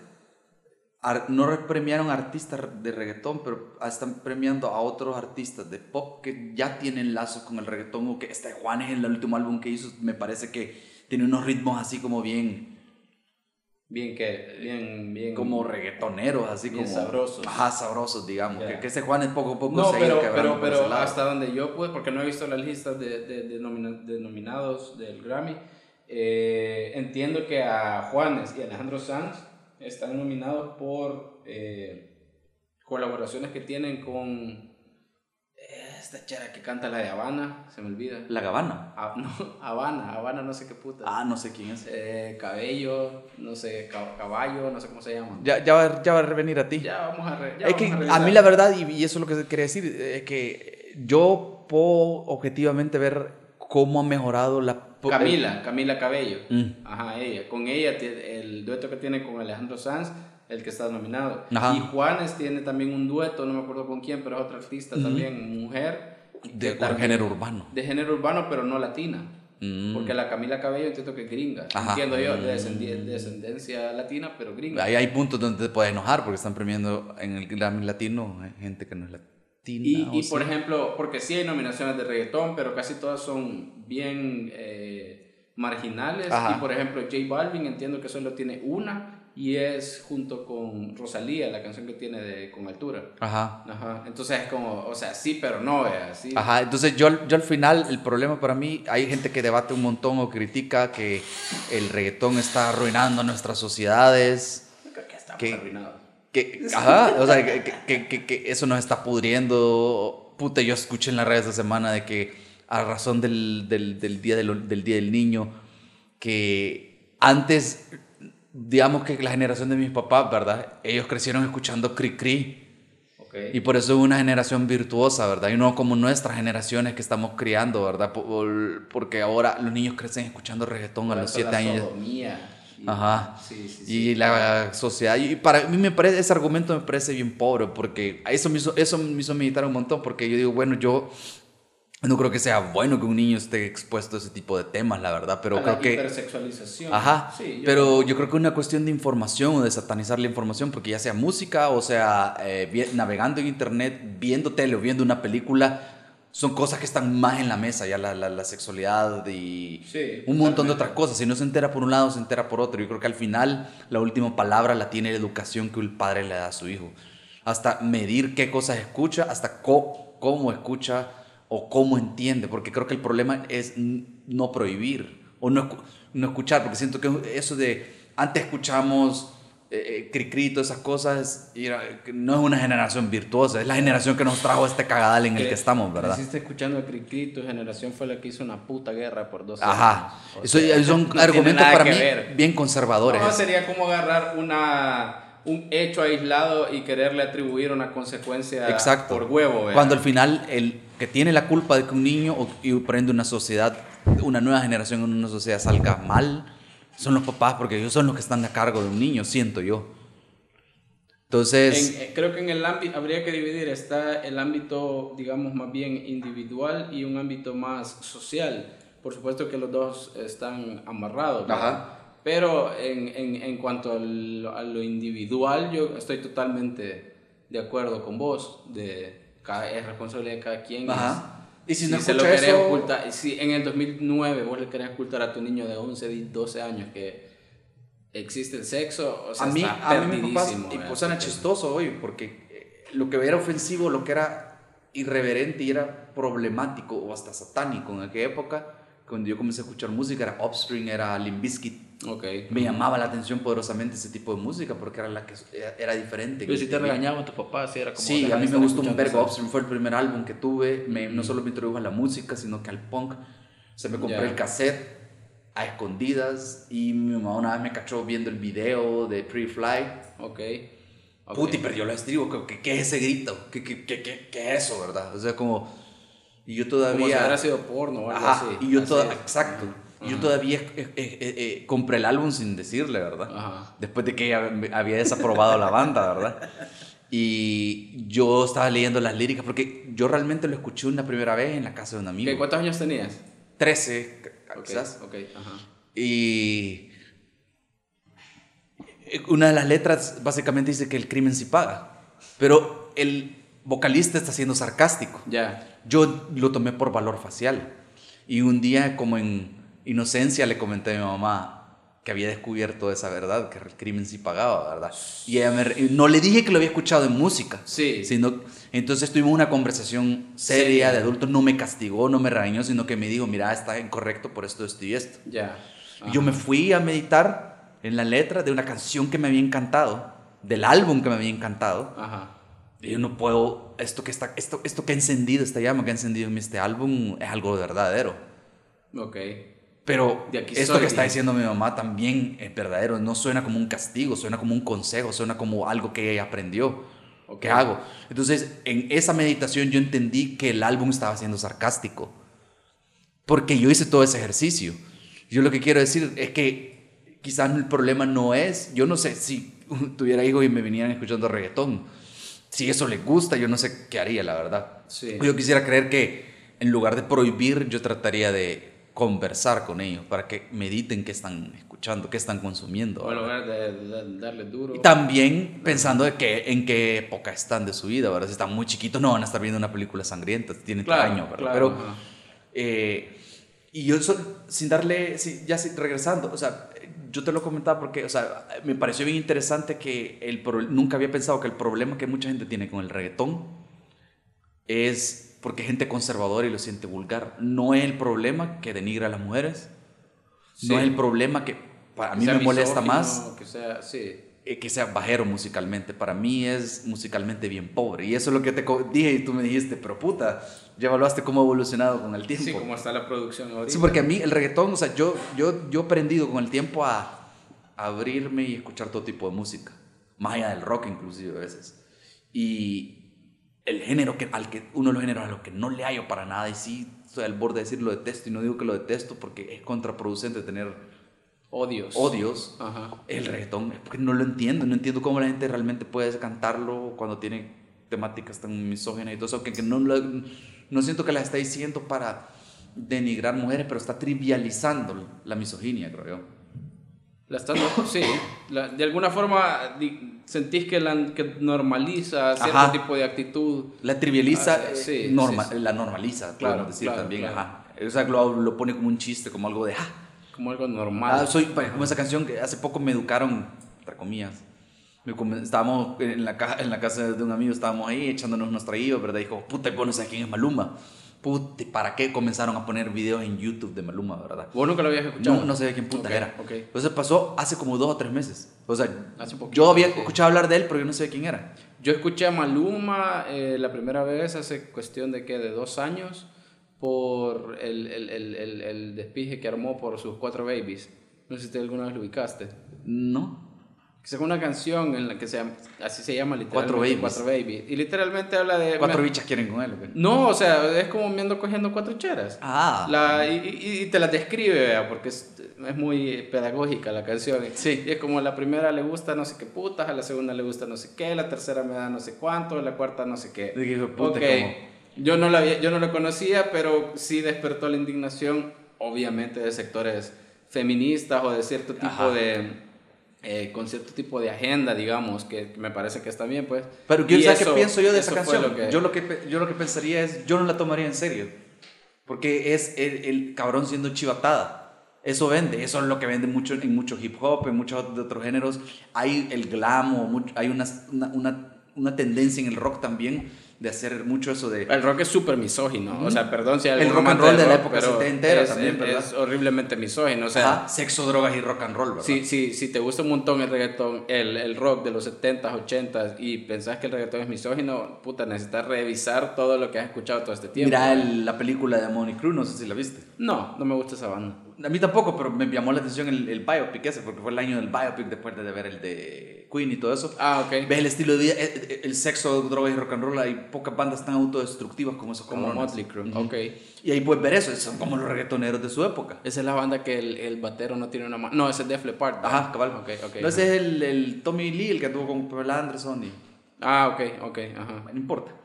No re- premiaron artistas de reggaetón, pero están premiando a otros artistas de pop que ya tienen lazos con el reggaetón. O que este Juanes en el último álbum que hizo, me parece que tiene unos ritmos así como bien, bien que, bien, bien. Como reggaetoneros, así Bien como. sabrosos. Ajá, sabrosos, digamos. Que, que ese Juan es poco a poco No, se ha ido pero, pero, pero hasta donde yo pude, porque no he visto las listas de, de, de, nomina- de nominados del Grammy, eh, entiendo que a Juanes y Alejandro Sanz están nominados por eh, colaboraciones que tienen con eh, esta chera que canta la de Habana, se me olvida. La Gabana. Ah, no, Habana, Habana, no sé qué puta. Ah, no sé quién es. Eh, cabello, no sé, ca- caballo, no sé cómo se llama. Ya, ya, va, ya va a revenir a ti. Ya vamos a, re- ya es que vamos a, revisar. mí la verdad, y, y eso es lo que quería decir, es que yo puedo objetivamente ver cómo ha mejorado la... Camila, Camila Cabello. Mm. Ajá, ella. Con ella, el dueto que tiene con Alejandro Sanz, el que está nominado. Ajá. Y Juanes tiene también un dueto, no me acuerdo con quién, pero es otra artista también, mujer. De también- género urbano. De género urbano, pero no latina. Mm. Porque la Camila Cabello entiendo que es gringa. Ajá. Entiendo yo, de, descendi- de descendencia latina, pero gringa. Ahí hay puntos donde te puedes enojar porque están premiando en el Grammy latino eh, gente que no es latina. Y, o y sí. por ejemplo, porque sí hay nominaciones de reggaetón, pero casi todas son bien eh, marginales. Ajá. Y por ejemplo, J Balvin entiendo que solo tiene una y es junto con Rosalía, la canción que tiene de Con Altura. Ajá. Ajá. Entonces es como, o sea, sí, pero no, vea, sí. Ajá, entonces yo, yo al final, el problema para mí, hay gente que debate un montón o critica que el reggaetón está arruinando nuestras sociedades, Creo que estamos que- arruinados. Que, ajá, o sea, que, que- que- que eso nos está pudriendo. Puta, yo escuché en las redes esta semana de que a razón del, del, del día del, del Día del Niño, que antes, digamos que la generación de mis papás, ¿verdad? Ellos crecieron escuchando Cri Cri. Y por eso es una generación virtuosa, ¿verdad? Y no como nuestras generaciones que estamos criando, ¿verdad? Por- porque ahora los niños crecen escuchando reggaetón a los eso 7 la años. sodomía y- Ajá. Sí, sí, sí. Y la sociedad, y para mí me parece, ese argumento me parece bien pobre, porque eso me hizo, eso me hizo meditar un montón, porque yo digo, bueno, yo no creo que sea bueno que un niño esté expuesto a ese tipo de temas, la verdad, pero A la creo que... hipersexualización. Ajá, Sí, yo- pero yo creo que es una cuestión de información o de satanizar la información, porque ya sea música o sea eh, navegando en internet, viendo tele o viendo una película, son cosas que están más en la mesa, ya la, la, la sexualidad y Sí, un montón de otras cosas. Si no se entera por un lado, se entera por otro. Yo creo que al final la última palabra la tiene la educación que el padre le da a su hijo. Hasta medir qué cosas escucha, hasta cómo escucha o cómo entiende, porque creo que el problema es no prohibir o no, no escuchar, porque siento que eso de antes escuchamos eh, eh, cri-cri, todas esas cosas, y no es una generación virtuosa, es la generación que nos trajo este cagadal en el que estamos, ¿verdad? Creciste escuchando a Cricri, tu generación fue la que hizo una puta guerra por dos Ajá, años. O eso sea, son no argumentos para mí ver. bien conservadores. No, sería como agarrar una, un hecho aislado y quererle atribuir una consecuencia Exacto. por huevo. ¿verdad? Cuando al final el que tiene la culpa de que un niño o, y por ende una sociedad, una nueva generación en una sociedad salga mal, son los papás, porque ellos son los que están a cargo de un niño, siento yo. Entonces, En- eh, creo que en el ámbito, habría que dividir, está el ámbito, digamos, más bien individual y un ámbito más social. Por supuesto que los dos están amarrados. Ajá. Pero en, en, en cuanto a lo, a lo individual, yo estoy totalmente de acuerdo con vos. De cada, es responsabilidad de cada quien. Ajá. Y Y si si, no se lo querés eso- ocultar, si en el 2009 vos le querés ocultar a tu niño de 11, 12 años que existe el sexo, o sea, a mí, está a mí papás, perdidísimo, y pues era chistoso hoy, porque eh, lo que era ofensivo, lo que era irreverente y era problemático o hasta satánico en aquella época, cuando yo comencé a escuchar música, era Upstream, era Limp Bizkit. Ok. Me llamaba la atención poderosamente ese tipo de música porque era la que era, era diferente. Pero si te regañaban tus papás, si era como... Sí, a mí me gustó un vergo. Upstream fue el primer álbum que tuve. Me, No solo me introdujo a la música, sino que al punk. Se me compré Ya. el cassette a escondidas y mi mamá una vez me cachó viendo el video de Pretty Fly. Ok. ok. Puti, perdió la estribo. ¿Qué, qué, es ese grito? ¿Qué, qué, qué, qué, qué es eso, verdad? O sea, como... Y yo Como si todavía... hubiera sido porno o algo Ajá, así. y yo Así toda, es. exacto. Y yo Ajá. todavía eh, eh, eh, eh, compré el álbum sin decirle, ¿verdad? Ajá. Después de que había desaprobado la banda, ¿verdad? Y yo estaba leyendo las líricas porque yo realmente lo escuché una primera vez en la casa de un amigo. Ok, ¿Cuántos años tenías? 13, Ok, quizás. Ok, ajá. Y una de las letras básicamente dice que el crimen sí paga. Pero el vocalista está siendo sarcástico. Ya. Yo lo tomé por valor facial. Y un día, como en inocencia, le comenté a mi mamá, que había descubierto esa verdad, que el crimen sí pagaba, ¿verdad? Y ella me re- y no le dije que lo había escuchado en música. Sí. Sino, entonces tuvimos una conversación seria de adultos, no me castigó, no me regañó, sino que me dijo, mira, está incorrecto por esto, esto y esto. Ya. Y yo me fui a meditar en la letra de una canción que me había encantado, del álbum que me había encantado. Ajá. Y yo no puedo, esto que, está, esto, esto que ha encendido, esta llama que ha encendido en este álbum es algo verdadero. Ok. Pero De aquí esto soy, que está diciendo mi mamá también es verdadero, no suena como un castigo, suena como un consejo, suena como algo que ella aprendió. Ok. ¿Qué hago? Entonces, en esa meditación yo entendí que el álbum estaba siendo sarcástico. Porque yo hice todo ese ejercicio. Yo lo que quiero decir es que quizás el problema no es, yo no sé si tuviera hijos y me vinieran escuchando reggaetón. Si eso les gusta, yo no sé qué haría, la verdad. Sí. Yo quisiera creer que en lugar de prohibir, yo trataría de conversar con ellos para que mediten qué están escuchando, qué están consumiendo. De, de darle duro. Y también pensando de que, en qué época están de su vida, ¿verdad? Si están muy chiquitos, no van a estar viendo una película sangrienta, tienen Claro, años, ¿verdad? claro, Pero, eh, y yo, sin darle, ya regresando, o sea, yo te lo comentaba porque, o sea, me pareció bien interesante que el nunca había pensado que el problema que mucha gente tiene con el reggaetón es porque es gente conservadora y lo siente vulgar. No es el problema que denigra a las mujeres, no Sí. es el problema que para Que mí me molesta más Que sea, sí. eh, que sea bajero musicalmente. Para mí es musicalmente bien pobre. Y eso es lo que te dije y tú me dijiste, pero puta, ya evaluaste cómo ha evolucionado con el tiempo. Sí, como está la producción ahorita. Sí, porque a mí el reggaetón, o sea, yo, yo, yo he aprendido con el tiempo a abrirme y escuchar todo tipo de música. Más allá del rock inclusive a veces. Y el género que, al que, uno de los géneros a los que no le hallo para nada y sí estoy al borde de decir lo detesto y no digo que lo detesto porque es contraproducente tener Odios. odios Ajá. el reggaetón, es porque no lo entiendo, no entiendo cómo la gente realmente puede cantarlo cuando tiene temáticas tan misógenas y todo eso, que, que no, no siento que las está diciendo para denigrar mujeres, pero está trivializando la misoginia, creo yo. La están, sí. La- de alguna forma di- sentís que, la, que normaliza cierto Ajá. tipo de actitud. La trivializa, Ah, eh, sí, norma- sí, sí. la normaliza, Claro, decir claro, también, claro. ajá. O sea, lo, lo pone como un chiste, como algo de, ah, Como algo normal. Ah, soy como esa canción que hace poco me educaron, entre comillas. Estábamos en la, en la casa de un amigo, estábamos ahí echándonos unos traídos, ¿verdad? Dijo, puta, vos no sabes quién es Maluma. Puta, ¿para qué comenzaron a poner videos en YouTube de Maluma, verdad? Vos nunca lo habías escuchado. No, no sabía quién puta Ok, era. ok. Entonces pasó hace como dos o tres meses. O sea, Hace poquito, yo había sí. escuchado hablar de él, pero yo no sabía quién era. Yo escuché a Maluma eh, la primera vez hace cuestión de que de dos años por el, el, el, el, el despije que armó por sus cuatro babies. No sé si te alguna vez lo ubicaste. No. Que sacó una canción en la que se llama, así se llama Cuatro literalmente. babies. Cuatro babies. Y literalmente habla de... Cuatro me- bichas quieren con él, ¿o? No, o sea, es como me ando cogiendo cuatro cheras. Ah. La, y, y- y te las describe, vea, porque es, es muy pedagógica la canción. Sí. Y es como la primera le gusta no sé qué putas, a la segunda le gusta no sé qué, la tercera me da no sé cuánto, la cuarta no sé qué. Hijo de puta, Ok, como- yo no, la había- yo no lo conocía, pero sí despertó la indignación, obviamente, de sectores feministas o de cierto tipo Ajá. de... eh, con cierto tipo de agenda, digamos, que me parece que está bien, pues. Pero Y ¿sabes qué pienso yo de esa canción? lo que- Yo, lo que, yo lo que pensaría es, yo no la tomaría en serio. Porque es el, el cabrón siendo chivatada. Eso vende, eso es lo que vende mucho en mucho hip hop, en muchos de otros géneros. Hay el glam, hay una, una, una, una tendencia en el rock también de hacer mucho eso de... El rock es súper misógino. O sea, perdón si hay El rock and roll de la época setentera es, también, ¿verdad? es horriblemente misógino. O sea, Ajá, sexo, drogas y rock and roll, ¿verdad? si, si, si te gusta un montón el reggaetón, el, el rock de los 70s, 80s y pensás que el reggaetón es misógino, puta, necesitas revisar todo lo que has escuchado todo este tiempo. Mira el- la película de Money Crew, no sé si la viste. No, no me gusta esa banda. A mí tampoco, pero me llamó la atención el, el biopic ese, porque fue el año del biopic después de ver el de Queen y todo eso. Ah, ok. Ves el estilo de vida, el, el- el sexo, drogas y rock and roll, hay pocas bandas tan autodestructivas como esos Como cabrones. Motley Crue. Ok. Y ahí puedes ver eso, son como los reggaetoneros de su época. Esa es la banda que el, el batero no tiene una mano. No, ese es Def Leppard. ¿verdad? Ajá, cabal. Ok, ok. No, ese es el, el Tommy Lee, el que tuvo con Pamela Anderson y... Ah, ok, ok, ajá. No importa.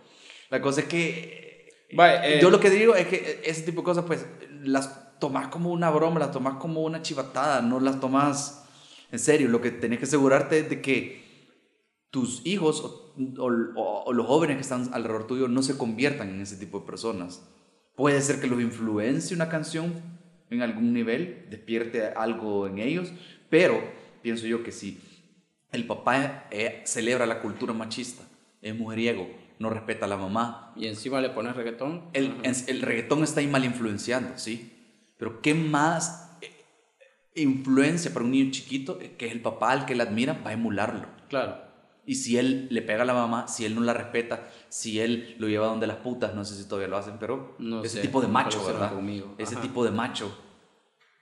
La cosa es que... Vaya, eh, Yo lo que digo es que ese tipo de cosas, pues, las tomas como una broma, las tomas como una chivatada, no las tomas en serio. Lo que tenés que asegurarte es de que tus hijos o, o- o los jóvenes que están alrededor tuyo no se conviertan en ese tipo de personas. Puede ser que los influencie una canción en algún nivel, despierte algo en ellos, Pero pienso yo que si el papá eh, celebra la cultura machista, es mujeriego, no respeta a la mamá, Y encima le pones reggaetón. el, el reggaetón está ahí mal influenciando, ¿sí? Pero ¿qué más eh, influencia para un niño chiquito que es el papá al que le admira va a emularlo? Claro. Y si él le pega a la mamá, si él no la respeta, si él lo lleva donde las putas, no sé si todavía lo hacen, pero No ese sé, tipo de macho, ¿verdad? Ese tipo de macho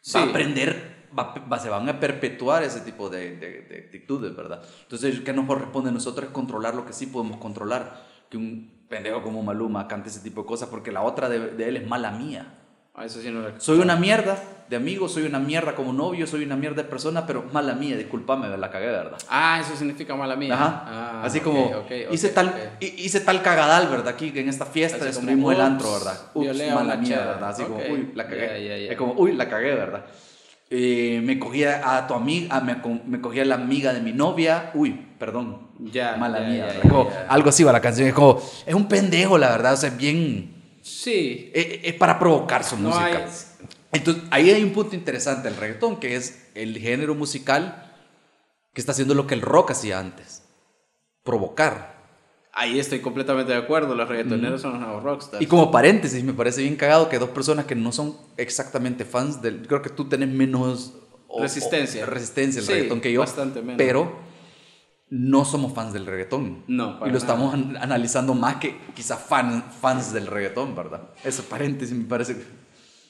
Sí. va a aprender, va, va- se van a perpetuar ese tipo de, de- de actitudes, ¿verdad? Entonces, ¿qué nos corresponde a nosotros? Es controlar lo que sí podemos controlar. Que un pendejo como Maluma cante ese tipo de cosas, porque la otra de, de él es mala mía. A eso sí no Soy una mierda de amigo, soy una mierda como novio, soy una mierda de persona, pero mala mía, discúlpame, la cagué, ¿verdad? Ah, eso significa mala mía. Ajá. Ah, Así ok, como ok, ok, hice, tal, ok. hi- hice tal cagadal, ¿verdad? Aquí en esta fiesta Así como, destruimos el ups, antro, ¿verdad? Ups, mala mía. ¿verdad? Así como, uy, la cagué. Ya, ya, ya. Es como, uy, la cagué, ¿verdad? Eh, me cogía a tu amiga, me, me cogía a la amiga de mi novia, uy, perdón, Ya, mala mía, Como, algo así va la canción, es como, es un pendejo, la verdad, o sea, bien, Sí. es, es para provocar su No música. hay- Entonces, ahí hay un punto interesante el reggaetón, que es el género musical que está haciendo lo que el rock hacía antes. Provocar. Ahí estoy completamente de acuerdo. Los reggaetoneros son los nuevos rockstars. Y como paréntesis, me parece bien cagado que dos personas que no son exactamente fans del... Creo que tú tenés menos... o- Resistencia. o- resistencia al Sí, reggaetón que yo. bastante menos. Pero no somos fans del reggaetón. No, para Y lo nada. estamos an- analizando más que quizá fan, fans del reggaetón, ¿verdad? Ese paréntesis me parece...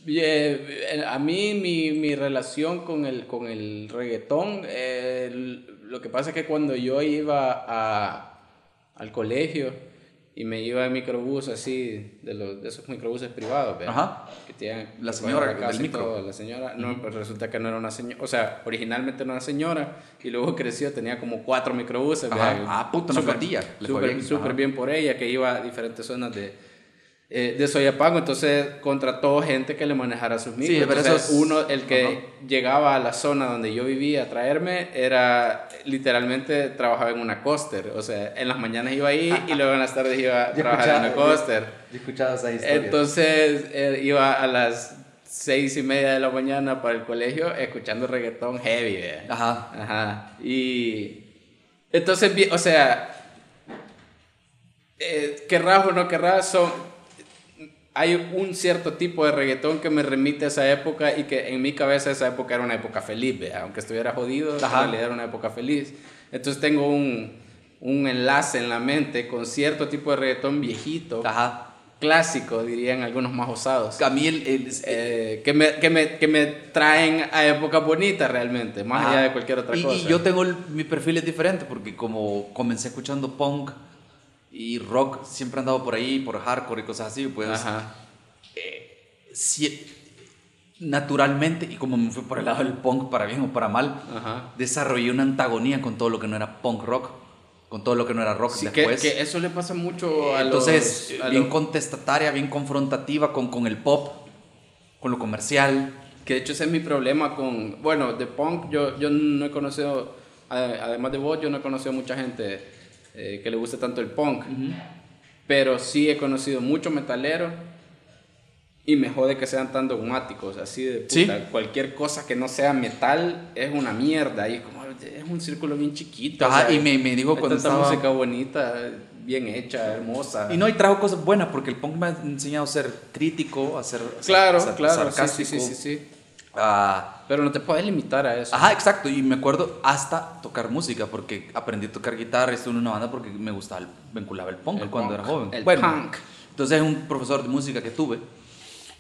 Y, eh, a mí mi, mi relación con el, con el reggaetón, eh, lo que pasa es que cuando yo iba a, al colegio y me iba en microbús así, de, los, de esos microbuses privados, ¿verdad? Ajá. que tienen La señora la del micro. todo, la señora, no, pues resulta que no era una señora, o sea, originalmente no era señora y luego creció, tenía como cuatro microbuses. Ah, puta, una Súper- bien. Ajá. bien por ella, que iba a diferentes zonas de, eh, de Soyapango, entonces contrató gente que le manejara sus micros. Sí, pero entonces, eso es- uno, el que Ajá. llegaba a la zona donde yo vivía a traerme, era literalmente trabajaba en una coaster, o sea, en las mañanas iba ahí y luego en las tardes iba a Yo trabajar en una coaster. Yo escuchado esa historia. Entonces eh, iba a las seis y media de la mañana para el colegio escuchando reggaetón heavy, ¿ve? Ajá. Ajá. Y entonces, o sea, eh, querrás o no querrás, son, hay un cierto tipo de reggaetón que me remite a esa época y que en mi cabeza esa época era una época feliz, aunque estuviera jodido, Ajá. en realidad era una época feliz. Entonces tengo un, un enlace en la mente con cierto tipo de reggaetón viejito, Ajá. clásico, dirían algunos más osados. A mí el... el- eh, que, me, que, me, que me traen a épocas bonitas realmente, más Ajá. allá de cualquier otra y, cosa. Y yo tengo el- mi perfil es diferente porque como comencé escuchando punk y rock, siempre he andado por ahí, por hardcore y cosas así, pues Ajá. si- naturalmente, y como me fui por el lado del punk para bien o para mal, Ajá. desarrollé una antagonía con todo lo que no era punk rock, con todo lo que no era rock Sí, después. que eso le pasa mucho a Entonces, los... a bien los- contestataria, bien confrontativa con, con el pop, con lo comercial. que de hecho ese es mi problema con... Bueno, de punk yo, yo no he conocido... Además de vos, yo no he conocido mucha gente eh, que le guste tanto el punk. Pero sí he conocido mucho metalero y me jode que sean tan dogmáticos, así de puta, Sí. cualquier cosa que no sea metal es una mierda y es como es un círculo bien chiquito. Ajá, o sea, y me, me dijo hay cuando tanta estaba... música bonita, bien hecha, hermosa. Y no, y trajo cosas buenas porque el punk me ha enseñado a ser crítico, a ser, claro, a ser claro, sarcástico. sí, sí, sí, sí. A- Pero no te puedes limitar a eso. Ajá, exacto. Y me acuerdo hasta tocar música porque aprendí a tocar guitarra y estuve en una banda porque me gustaba, el, me vinculaba el punk El cuando punk, era joven. el bueno, punk. entonces un profesor de música que tuve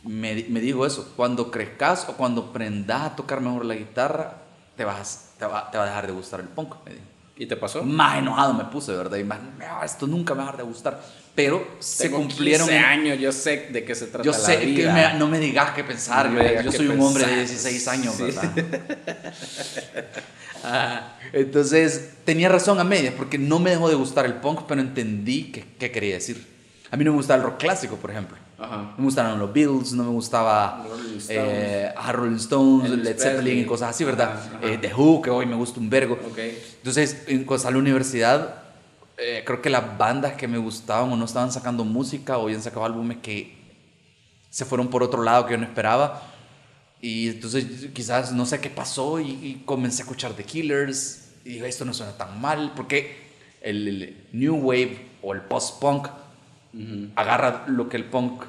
me, me dijo eso. Cuando crezcas o cuando aprendas a tocar mejor la guitarra, te, vas, te, va, te va a dejar de gustar el punk. Me dijo. ¿Y te pasó? Más enojado me puse, ¿verdad? Y más, "No, esto nunca me va a dejar de gustar. Pero se Tengo cumplieron. 15 años, yo sé de qué se trata Yo la sé que vida. me- no me digas qué pensar, No digas yo soy un hombre de pensar. 16 años, Sí. ¿verdad? Ah, Entonces, tenía razón a medias, porque no me dejó de gustar el punk, pero entendí qué, qué quería decir. A mí no me gustaba el rock clásico, por ejemplo. Ajá. No me gustaban los Beatles, no me gustaba Rolling Stones. eh, a Rolling Stones, Elvis Led Zeppelin y cosas así, ¿verdad? Ajá, ajá. Eh, The Who, que hoy me gusta un vergo. Ok. Entonces, en- cuando a la universidad, eh, creo que las bandas que me gustaban o no estaban sacando música o habían sacado álbumes que se fueron por otro lado que yo no esperaba, Y entonces quizás no sé qué pasó y, y comencé a escuchar The Killers y dije, esto no suena tan mal, porque el, el New Wave o el post-punk agarra lo que el punk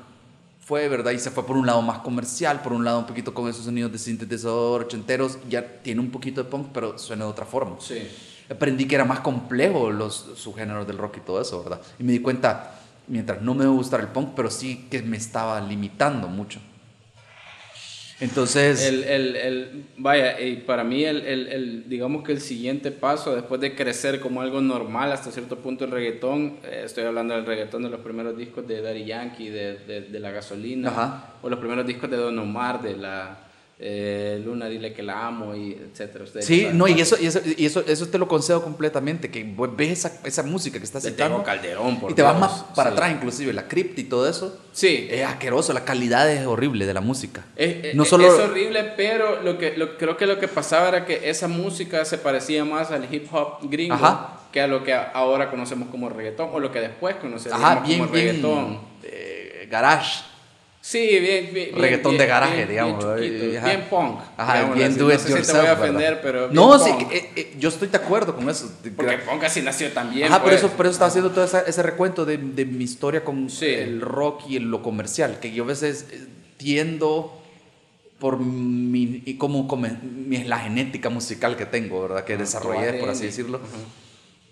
fue, ¿verdad? Y se fue por un lado más comercial, por un lado un poquito con esos sonidos de sintetizador ochenteros, ya tiene un poquito de punk, pero suena de otra forma. Sí. Aprendí que era más complejo los subgéneros del rock y todo eso, ¿verdad? Y me di cuenta, mientras no me debe gustar el punk, pero sí que me estaba limitando mucho. Entonces... El, el, el, vaya, y para mí el, el, el, digamos que el siguiente paso, después de crecer como algo normal hasta cierto punto el reggaetón, eh, estoy hablando del reggaetón de los primeros discos de Daddy Yankee, de, de, de La Gasolina, Ajá. o los primeros discos de Don Omar, de la eh, Luna, dile que la amo, y etcétera. Ustedes Sí, no, y eso, y eso, y eso, eso te lo concedo completamente, que ves esa, esa música que estás citando Calderón, por y te vas más para sí. atrás, inclusive la cripta y todo eso. Sí, Es asqueroso, la calidad es horrible de la música. Es, no es- solo... es horrible, pero lo que, lo, creo que lo que pasaba era que esa música se parecía más al hip hop gringo Ajá. que a lo que ahora conocemos como reggaetón o lo que después conoceríamos Ajá, bien, como bien... reggaetón. eh, garage. Sí, bien, bien. Reggaetón bien- de garaje, bien- digamos, Bien, chiquito, bien punk. Ajá, bien así. do No it sé si te voy a ofender, pero. No, sí, eh, eh, yo estoy de acuerdo con eso. Porque punk así nació también. Ajá, por pues. eso, por eso estaba haciendo todo esa- ese recuento de, de mi historia con Sí. el rock y lo comercial, que yo a veces eh, tiendo por mi, y como, como mi- la genética musical que tengo, ¿verdad? Que desarrollé, por así decirlo.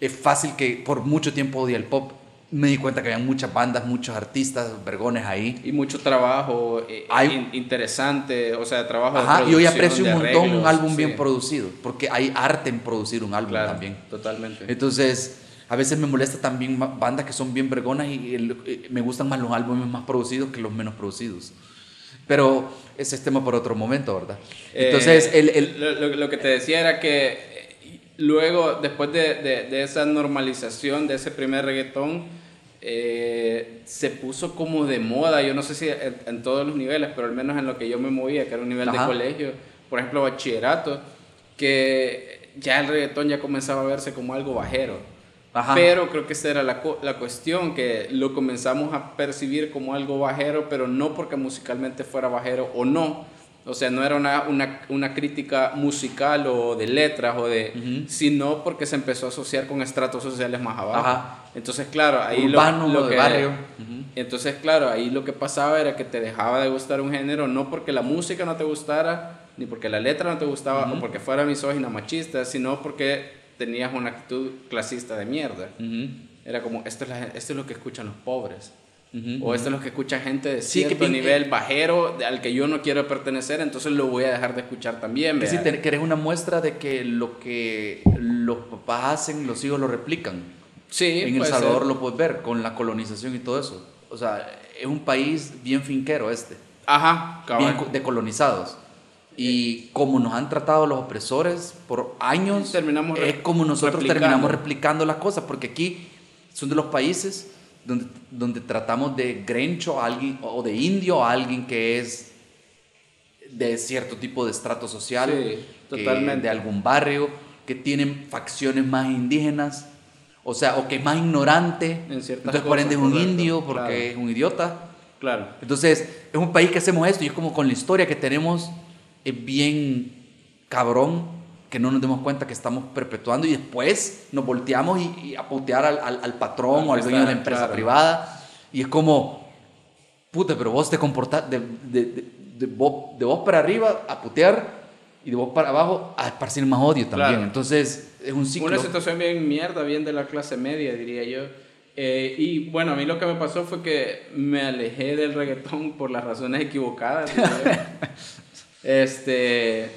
Es fácil que por mucho tiempo odie el pop. Me di cuenta que había muchas bandas, muchos artistas, vergones ahí. Y mucho trabajo eh, Hay- in- interesante, o sea, trabajo Ajá, de y hoy aprecio un montón un arreglos, álbum sí. bien producido, porque hay arte en producir un álbum Claro, también. totalmente. Entonces, a veces me molesta también bandas que son bien vergonas y el- eh, me gustan más los álbumes más producidos que los menos producidos. Pero ese es tema por otro momento, ¿verdad? Entonces, Eh, el, el- lo, lo- que te decía era que eh, luego, después de, de- de esa normalización de ese primer reggaetón, eh, se puso como de moda, yo no sé si en, en todos los niveles, pero al menos en lo que yo me movía, que era un nivel Ajá. de colegio, por ejemplo, bachillerato, que ya el reggaetón ya comenzaba a verse como algo bajero. Ajá. Pero creo que esa era la, la cuestión, que lo comenzamos a percibir como algo bajero, pero no porque musicalmente fuera bajero o no. O sea, no era una, una, una crítica musical o de letras, o de, sino porque se empezó a asociar con estratos sociales más abajo. Ajá. Entonces, claro, ahí lo- Urbano, lo, de que... barrio. Ujú. Entonces, claro, ahí lo que pasaba era que te dejaba de gustar un género, no porque la música no te gustara, ni porque la letra no te gustaba, o porque fuera misógina, machista, sino porque tenías una actitud clasista de mierda. Era como, esto es, la- esto es lo que escuchan los pobres. O esto es lo que escucha gente de Sí, que cierto nivel bajero al que yo no quiero pertenecer, entonces lo voy a dejar de escuchar también. Que te- eres una muestra de que lo que los papás hacen, los hijos lo replican. Sí, en El Salvador ser. lo puedes ver con la colonización y todo eso. O sea, es un país bien finquero este. Ajá, cabal. bien co- decolonizados. Y como nos han tratado los opresores por años, Terminamos es como nosotros replicando. terminamos replicando las cosas, porque aquí son de los países donde, donde tratamos de grencho a alguien, o de indio a alguien que es de cierto tipo de estrato social, Sí, totalmente. de algún barrio, que tienen facciones más indígenas, o sea, o que es más ignorante, En entonces por ende es un correcto, indio porque claro. es un idiota. Claro. Entonces, es un país que hacemos esto y es como con la historia que tenemos, es bien cabrón que no nos demos cuenta que estamos perpetuando y después nos volteamos y, y a putear al, al- al patrón Al o al dueño de la empresa claro. privada. Y es como, puta, pero vos te comportás de, de, de- de vos, de vos para arriba a putear y de vos para abajo a esparcir más odio también. Claro. Entonces, es un ciclo. Una situación bien mierda, bien de la clase media, diría yo. Eh, y bueno, a mí lo que me pasó fue que me alejé del reggaetón por las razones equivocadas. este,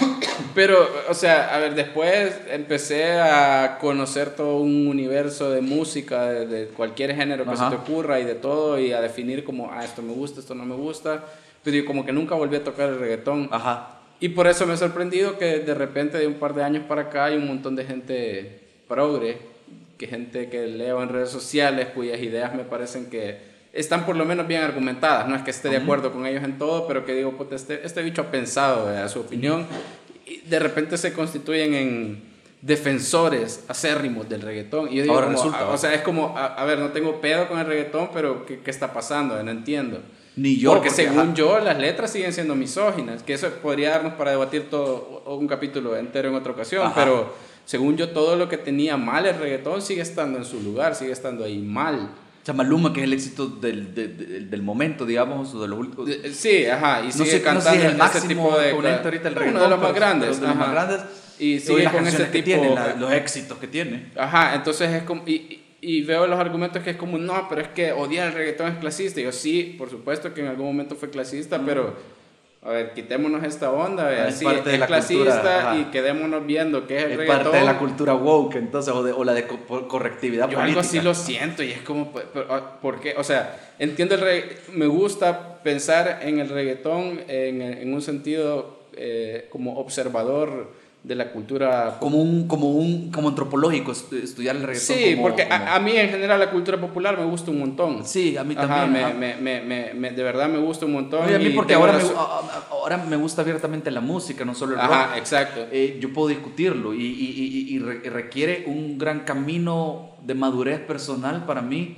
pero, o sea, a ver, después empecé a conocer todo un universo de música, de, de cualquier género que Ajá. se te ocurra y de todo, y a definir como, ah, esto me gusta, esto no me gusta. Pero yo como que nunca volví a tocar el reggaetón. Ajá. Y por eso me ha sorprendido que de repente de un par de años para acá hay un montón de gente progre, que gente que leo en redes sociales cuyas ideas me parecen que están por lo menos bien argumentadas. No es que esté de acuerdo con ellos en todo, pero que digo, puta, este, este bicho ha pensado a su opinión y de repente se constituyen en defensores acérrimos del reggaetón. Y yo digo, Ahora como, resulta, a- o sea, es como, a, a ver, no tengo pedo con el reggaetón, pero ¿qué, qué está pasando? No entiendo. Ni yo. porque, según yo, las letras siguen siendo misóginas, que eso podría darnos para debatir todo un capítulo entero en otra ocasión, Ajá. pero según yo, todo lo que tenía mal el reggaetón sigue estando en su lugar, sigue estando ahí mal. Sea, Maluma, que es el éxito del, de- de- del momento, digamos, o de los últimos. Eh, Sí, ajá, y No sigue sé, no sé cantando si es el máximo tipo de exponente ahorita el uno reggaetón. de los más grandes, de los más grandes. Y Y sigue las con ese canciones que tipo tiene, la- los éxitos que tiene. Ajá, entonces es como. Y, y- y veo los argumentos que es como, no, pero es que odiar el reggaetón es clasista. Y yo, sí, por supuesto que en algún momento fue clasista, pero. A ver, quitémonos esta onda, vea, Ah, es sí, parte de la clasista cultura, y quedémonos viendo qué es el Es reggaetón. parte de la cultura woke, entonces, o, de- o la de co- correctividad Yo política. algo así lo siento y es como, ah, ¿por qué? O sea, entiendo el regga- me gusta pensar en el reggaetón en, en un sentido eh, como observador de la cultura Como un, como un, como antropológico, estu- estudiar el reggaetón. Sí, como- porque a- como- A, mí en general la cultura popular me gusta un montón. Sí, a mí también. me, ajá. me- me- me- me- me- de verdad me gusta un montón. Oye, a mí y porque ahora me, a- a- ahora me gusta abiertamente la música, no solo el Ajá, rock. exacto. Eh, yo puedo discutirlo y, y- y- y re- y requiere un gran camino de madurez personal para mí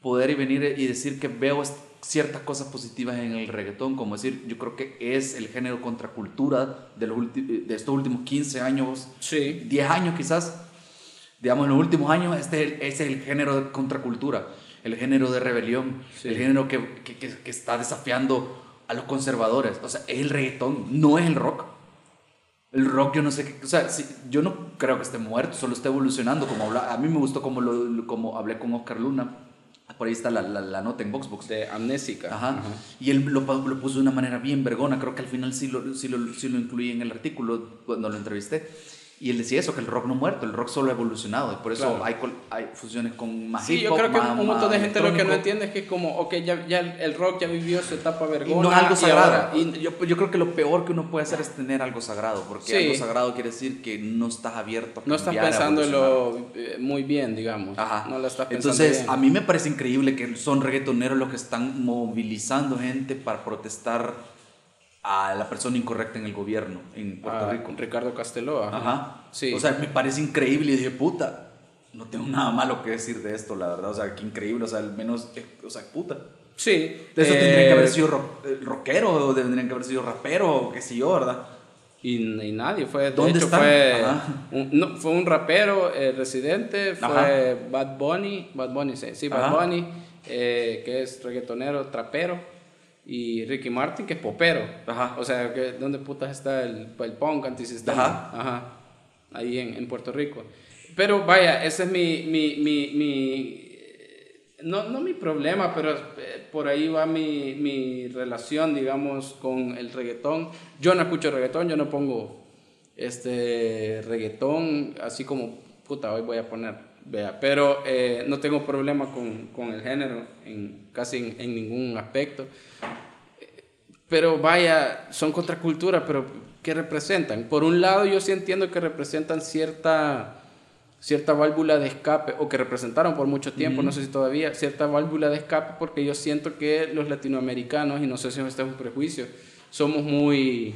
poder y venir y decir que veo est- ciertas cosas positivas en el reggaetón, como decir, yo creo que es el género contracultura de, los de estos últimos 15 años, Sí. 10 años quizás, digamos en los últimos años, este es el, género de contracultura, el género de rebelión, Sí. el género que, que- que- está desafiando a los conservadores, o sea, es el reggaetón, no es el rock. El rock yo no sé qué, o sea, sí, yo no creo que esté muerto, solo está evolucionando, como habla, a mí me gustó como, lo- como hablé con Oscar Luna, por ahí está la, la, la nota en Voxbox. De amnésica. Ajá. Y él lo, lo puso de una manera bien vergona. Creo que al final sí lo, sí, lo, sí lo incluí en el artículo cuando lo entrevisté. Y él decía eso, que el rock no ha muerto, el rock solo ha evolucionado. Y por eso Claro. hay, hay fusiones con más Sí, hip yo creo que más- un montón de gente lo que no entiende es que es como, ok, ya, ya el rock ya vivió su etapa Y vergona. no es algo y sagrado. ahora- Y yo, yo creo que lo peor que uno puede hacer es tener algo sagrado. Porque Sí. algo sagrado quiere decir que no estás abierto a no estás pensándolo eh, muy bien, digamos. Ajá. No lo estás pensando Entonces, bien. a mí me parece increíble que son reggaetoneros los que están movilizando gente para protestar a la persona incorrecta en el gobierno en Puerto Ah, Rico. Ricardo Casteló. Ajá. Ajá. Sí. O sea, me parece increíble y dije, puta, no tengo nada malo que decir de esto, la verdad. O sea, qué increíble, o sea, al menos, eh, o sea, puta. sí. De eso eh, tendrían que haber sido rock- eh, rockero, o tendrían que haber sido rapero, o qué sé yo, ¿verdad? Y, y nadie fue. De ¿Dónde hecho, fue un, no, fue un rapero eh, residente, fue Ajá. Bad Bunny, Bad Bunny, sí, sí, Bad. Bunny, eh, que es reggaetonero, trapero, y Ricky Martin, que es popero. Ajá. O sea, que, ¿dónde putas está el, el punk antisistema? Ajá. Ajá. Ahí en, en Puerto Rico. Pero vaya, ese es mi. mi, mi, mi no, no mi problema, pero eh, por ahí va mi, mi relación, digamos, con el reggaetón. Yo no escucho reggaetón, yo no pongo este reggaetón así como, puta, hoy voy a poner, vea, pero eh, no tengo problema con, con el género en casi en, en ningún aspecto. Pero vaya, son contracultura, pero ¿qué representan? Por un lado, yo sí entiendo que representan cierta, cierta válvula de escape, o que representaron por mucho tiempo, no sé si todavía, cierta válvula de escape, porque yo siento que los latinoamericanos, y no sé si este es un prejuicio, somos muy,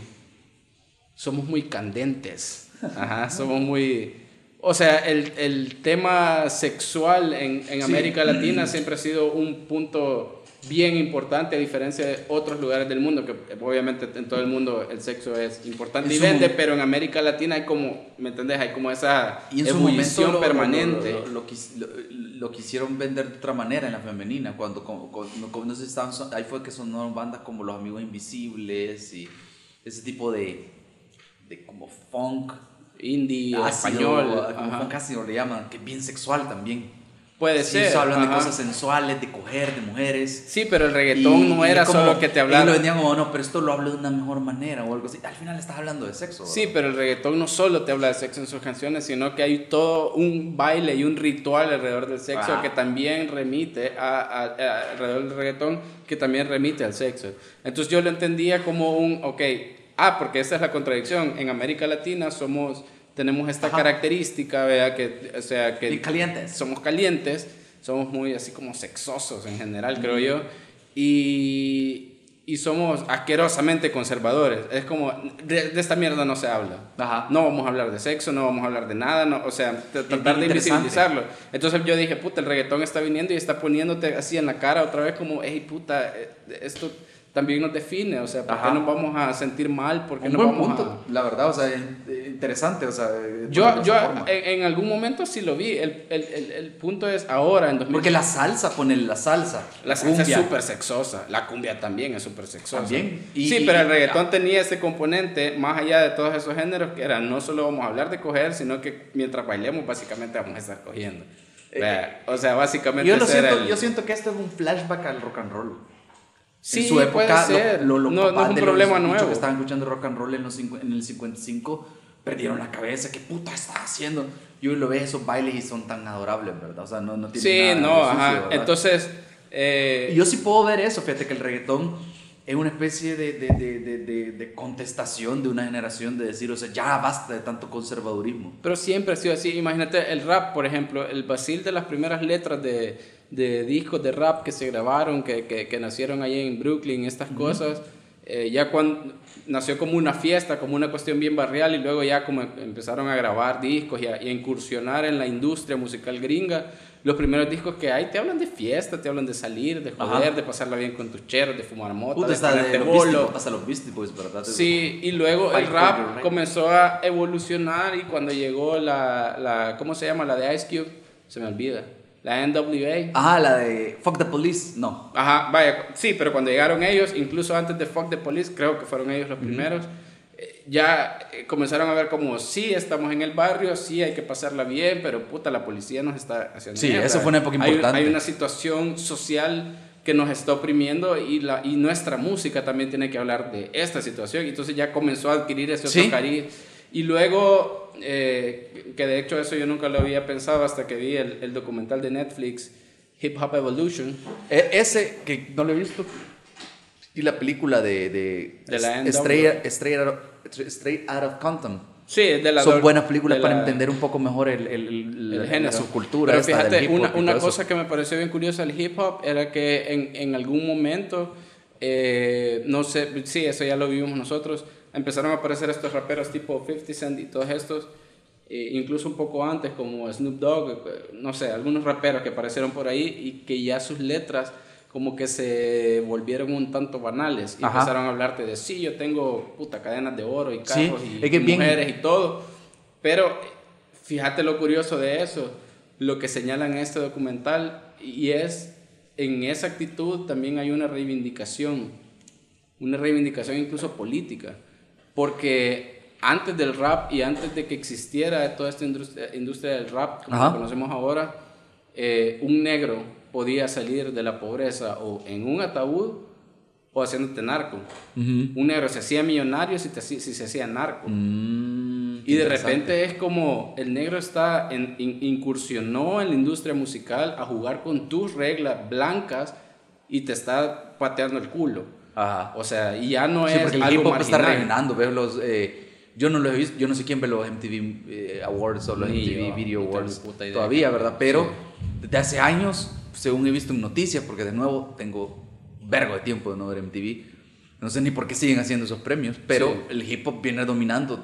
somos muy candentes. Ajá, somos muy... O sea, el, el tema sexual en, en América Latina siempre ha sido un punto bien importante a diferencia de otros lugares del mundo, que obviamente en todo el mundo el sexo es importante y vende, pero en América Latina hay como, ¿me entendés? Hay como esa ebullición lo- permanente. Lo, lo- lo quis- lo- lo quisieron vender de otra manera en la femenina, cuando, no sé si estaban ahí fue que sonaron bandas como Los Amigos Invisibles y ese tipo de, de como funk Indie, ácido, español. como funk ácido le llaman, que es bien sexual también. Puede Sí, ser. se hablan de ajá. cosas sensuales, de coger, de mujeres. Sí, pero el reggaetón Y- no y era como- solo que te ellos hablara. lo vendían como, no, pero esto lo hablo de una mejor manera o algo así. Al final estás hablando de sexo. Sí, pero el reggaetón no solo te habla de sexo en sus canciones, sino que hay todo un baile y un ritual alrededor del sexo Ajá. que también remite a, a- a- alrededor del reggaetón, que también remite al sexo. Entonces yo lo entendía como un, ok, ah, porque esa es la contradicción. En América Latina somos, tenemos esta Ajá. característica, ¿verdad? Que, o sea, que Bien calientes. somos calientes, somos muy así como sexosos en general, creo yo. Y, y somos asquerosamente conservadores. Es como, de, de esta mierda no se habla. Ajá. No vamos a hablar de sexo, no vamos a hablar de nada, no, o sea, tratar de invisibilizarlo. Entonces yo dije, puta, el reggaetón está viniendo y está poniéndote así en la cara otra vez como, hey, puta, eh, esto también nos define, o sea, ¿por Ajá. qué nos vamos a sentir mal? ¿Por qué Un nos buen vamos punto, la verdad, o sea, eh, interesante, o sea, eh, a...? Yo, yo en, en algún momento sí lo vi, el, el, el, el punto es ahora, en 2000. Porque la salsa, pone la salsa. La salsa es súper sexosa, la cumbia también es súper sexosa. También. Y- sí, y- pero el y- reggaetón tenía ese componente, más allá de todos esos géneros, que era no solo vamos a hablar de coger, sino que mientras bailemos básicamente vamos a estar cogiendo. Vea, o sea, básicamente Yo, lo siento, yo siento que esto es un flashback al rock and roll. Sí, en su época, puede ser. lo, lo, lo No- no es un de los problema bichos nuevo. que estaban escuchando rock and roll en, los en el 55 perdieron la cabeza. ¿Qué puta está haciendo? Y hoy lo ves esos bailes y son tan adorables, ¿verdad? O sea, no, no tiene Sí, nada no, sucio, ajá. ¿verdad? Entonces, eh, Y yo sí puedo ver eso, fíjate que el reggaetón es una especie de, de, de- de contestación de una generación de decir, o sea, ya basta de tanto conservadurismo. Pero siempre ha sido así. Imagínate el rap, por ejemplo, el basil de las primeras letras de, de discos de rap que se grabaron, que, que, que nacieron ahí en Brooklyn, estas cosas, eh, ya cuando nació como una fiesta, como una cuestión bien barrial, y luego ya como empezaron a grabar discos y a, y a incursionar en la industria musical gringa. Los primeros discos que hay te hablan de fiesta, te hablan de salir, de joder, Ajá. de pasarla bien con tus cheros, de fumar mota, Puta, de ponerte bolo. Hasta los Beastie Boys, ¿verdad? Sí, y luego el Fight for rap comenzó a evolucionar y cuando llegó la, la, ¿cómo se llama? La de Ice Cube, se me olvida. La NWA. Ah, la de Fuck the Police, no. Ajá, vaya, sí, pero cuando llegaron ellos, incluso antes de Fuck the Police, creo que fueron ellos los primeros, eh, ya eh, comenzaron a ver como, sí, estamos en el barrio, sí, hay que pasarla bien, pero puta, la policía nos está haciendo Sí, mierda. eso fue una época Hay- importante. Hay, una situación social que nos está oprimiendo y, la, y nuestra música también tiene que hablar de esta situación, y entonces ya comenzó a adquirir ese otro Sí. cariz. Y luego, eh, que de hecho eso yo nunca lo había pensado hasta que vi el, el documental de Netflix, Hip Hop Evolution, E- ese que no lo he visto. Y la película de, de, De la NW. Straight, Straight Out of, Straight Out of Compton. Sí, de la Son buenas películas para la- entender un poco mejor el, el, el- el género. la subcultura. Pero esta del fíjate, hip hop una, una eso. cosa que me pareció bien curiosa del hip hop era que en, en algún momento, eh, no sé, sí, eso ya lo vimos nosotros, empezaron a aparecer estos raperos tipo 50 Cent y todos estos, eh, incluso un poco antes como Snoop Dogg, no sé, algunos raperos que aparecieron por ahí y que ya sus letras como que se volvieron un tanto banales y Ajá. empezaron a hablarte de sí, yo tengo puta cadenas de oro y Sí, carros y, es que y bien- mujeres y todo, pero fíjate lo curioso de eso, lo que señalan en este documental, y es, en esa actitud también hay una reivindicación, una reivindicación incluso política, porque antes del rap y antes de que existiera toda esta industria, industria del rap, como la conocemos ahora, eh, un negro podía salir de la pobreza o en un ataúd o haciéndote narco. Un negro se hacía millonario si, te si se hacía narco. Mm, Y de repente es como el negro está en, in- incursionó en la industria musical a jugar con tus reglas blancas y te está pateando el culo. Ajá. O sea, y ya no Sí, es porque el algo hip hop está marginal. rellenando, veo los... eh, yo no lo he visto, yo no sé quién ve los MTV eh, Awards o los Ni MTV yo, Video Awards todavía, ¿verdad? Pero Sí. desde hace años, según he visto en noticias, porque de nuevo tengo vergo de tiempo de no ver MTV, no sé ni por qué siguen haciendo esos premios, pero Sí. el hip hop viene dominando.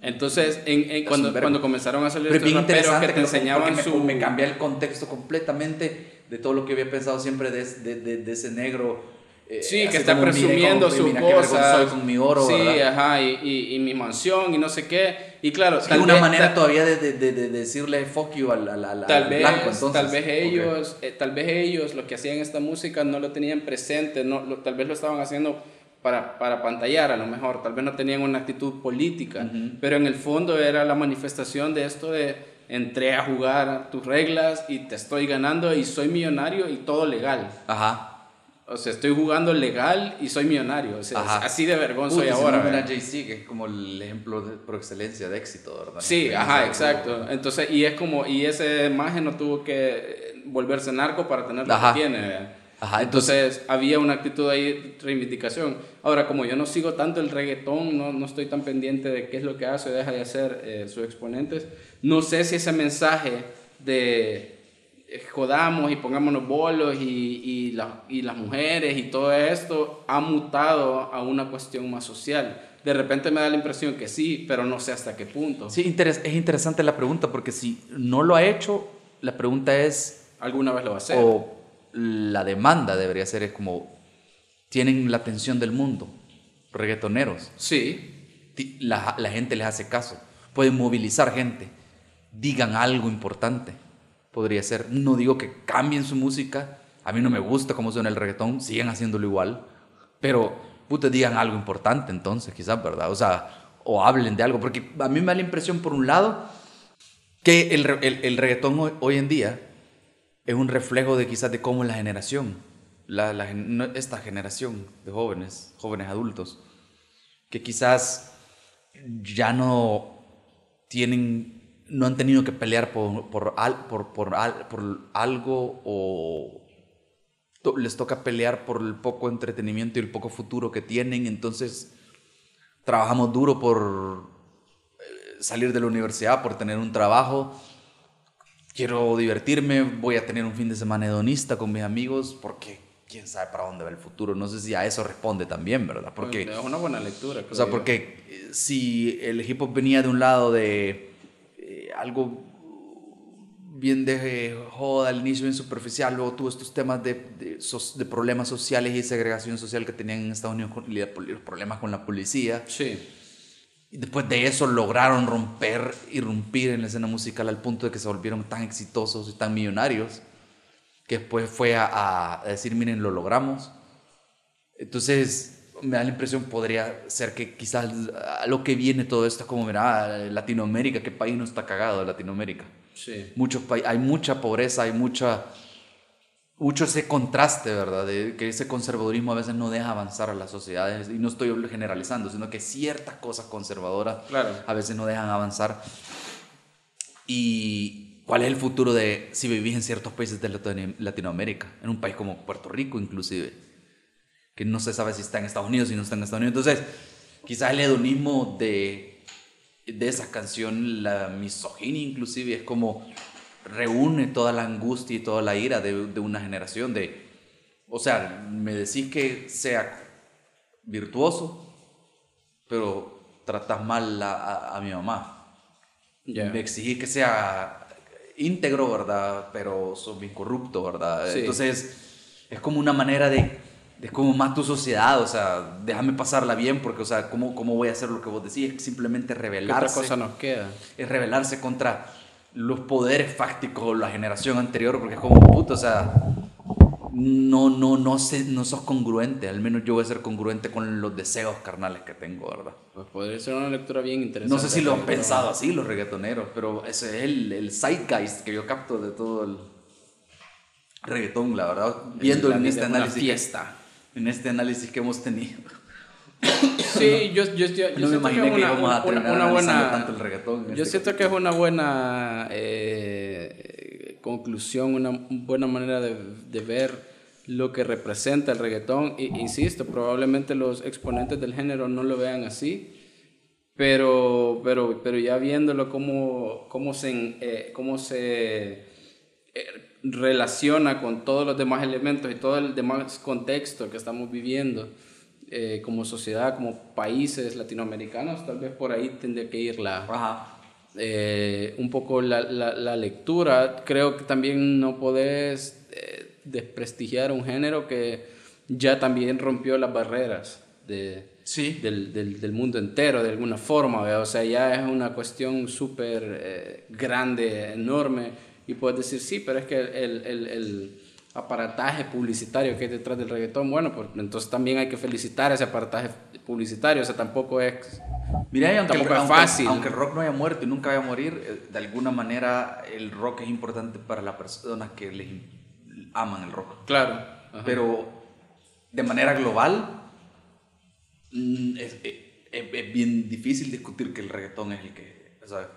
Entonces, en, en- cuando, cuando comenzaron a salir Pero es estos bien raperos interesante que te que enseñaban me, su... me cambia el contexto completamente de todo lo que había pensado siempre de, de, de- de ese negro. Eh, Sí, que está presumiendo sus cosas. con mi oro, sí, ¿verdad? ajá, y, y, y mi mansión y no sé qué. Y claro, Es una manera todavía de, de, de- de decirle fuck you al, al, al- Tal al vez, blanco, entonces. tal vez ellos, eh, tal vez ellos, los que hacían esta música no lo tenían presente, no, lo- tal vez lo estaban haciendo para, para pantallar a lo mejor, tal vez no tenían una actitud política, pero en el fondo era la manifestación de esto de entré a jugar tus reglas y te estoy ganando y soy millonario y todo legal. Ajá. O sea, estoy jugando legal y soy millonario. O sea, Ajá. así de vergón soy ahora. ¿verdad? Jay-Z, que es como el ejemplo de, por excelencia de éxito, ¿verdad? Sí, ajá, exacto. Entonces, y es como, y ese imagen no tuvo que volverse narco para tener lo Ajá. que tiene. Ajá, entonces, Entonces, había una actitud ahí de reivindicación. Ahora, como yo no sigo tanto el reggaetón, no, no estoy tan pendiente de qué es lo que hace o deja de hacer eh, sus exponentes, no sé si ese mensaje de jodamos y pongámonos bolos y, y, la- y las mujeres y todo esto ha mutado a una cuestión más social. De repente me da la impresión que sí, pero no sé hasta qué punto. Sí, interes- es interesante la pregunta porque si no lo ha hecho, la pregunta es, Alguna vez lo va a hacer. o la demanda debería ser, es como, tienen la atención del mundo, reggaetoneros, Sí, la, la gente les hace caso, pueden movilizar gente, digan algo importante, podría ser. No digo que cambien su música, a mí no me gusta cómo suena el reggaetón, sigan haciéndolo igual, pero puta, digan algo importante entonces, quizás, ¿verdad? O sea, o hablen de algo, porque a mí me da la impresión, por un lado, que el, el, reggaetón hoy, en día es un reflejo de quizás de cómo la generación, esta generación de jóvenes, jóvenes adultos, que quizás ya no tienen, no han tenido que pelear por, por, por, por, por algo o to- les toca pelear por el poco entretenimiento y el poco futuro que tienen, entonces trabajamos duro por eh, salir de la universidad, por tener un trabajo. Quiero divertirme, voy a tener un fin de semana hedonista con mis amigos, porque quién sabe para dónde va el futuro. No sé si a eso responde también, ¿verdad? Porque, es una buena lectura. o sea, porque eh, si el hip hop venía de un lado de algo bien de joda al inicio, bien superficial, luego tuvo estos temas de, de, problemas sociales y segregación social que tenían en Estados Unidos, con, y los problemas con la policía. Sí, Y después de eso lograron romper, irrumpir en la escena musical al punto de que se volvieron tan exitosos y tan millonarios, que después fue a, a decir, miren, lo logramos. Entonces, me da la impresión, podría ser que quizás a lo que viene todo esto es como, mira, Latinoamérica, ¿qué país no está cagado Latinoamérica? sí. Muchos hay mucha pobreza, hay mucha, mucho ese contraste, ¿verdad? De que ese conservadurismo a veces no deja avanzar a las sociedades, y no estoy generalizando, sino que ciertas cosas conservadoras Claro. a veces no dejan avanzar. ¿Y cuál es el futuro de si vivís en ciertos países de Latino- Latinoamérica? En un país como Puerto Rico, inclusive, que no se sabe si está en Estados Unidos, si no está en Estados Unidos. Entonces, quizás el hedonismo de, de esa canción, la misoginia inclusive, es como reúne toda la angustia y toda la ira de, de una generación de, o sea, me decís que sea virtuoso, pero tratas mal a, a- a mi mamá. Ya. Me exigís que sea íntegro, ¿verdad? Pero sos bien corrupto, ¿verdad? Sí. Entonces, es como una manera de, de como más tu sociedad, o sea, déjame pasarla bien, porque, o sea, ¿cómo, cómo voy a hacer lo que vos decís? Es simplemente ¿Qué otra rebelarse cosa nos queda? es rebelarse contra los poderes fácticos de la generación anterior, porque es como, puto, o sea, no, no, no, sé, no sos congruente, al menos yo voy a ser congruente con los deseos carnales que tengo, ¿verdad? Pues podría ser una lectura bien interesante. No sé si lo han pensado así los reggaetoneros, pero ese es el, el zeitgeist que yo capto de todo el reggaetón, la verdad, viendo La en este es análisis, fiesta. En este análisis que hemos tenido. Sí, yo, yo, yo, yo no me imaginé que una, íbamos a terminar una buena... tanto el reggaetón. Yo este siento que es una buena eh, conclusión, una buena manera de, de ver lo que representa el reggaetón. I- insisto, probablemente los exponentes del género no lo vean así, pero, pero, pero ya viéndolo cómo, cómo se, eh, cómo se eh, relaciona con todos los demás elementos y todo el demás contexto que estamos viviendo eh, como sociedad, como países latinoamericanos, tal vez por ahí tendría que ir la, eh, un poco la, la- la lectura. Creo que también no podés eh, desprestigiar un género que ya también rompió las barreras de, Sí. del, del- del mundo entero de alguna forma. ¿vea? O sea, ya es una cuestión súper eh, grande, enorme. Y puedes decir, sí, pero es que el, el- el aparataje publicitario que hay detrás del reggaetón, bueno, pues entonces también hay que felicitar ese aparataje publicitario. O sea, tampoco es Mira, aunque, el, Tampoco es aunque- fácil. aunque el rock no haya muerto y nunca vaya a morir, eh, de alguna manera el rock es importante para las personas que les aman el rock. claro. Ajá. Pero de manera global, mm, es, es- es- es bien difícil discutir que el reggaetón es el que, o sea,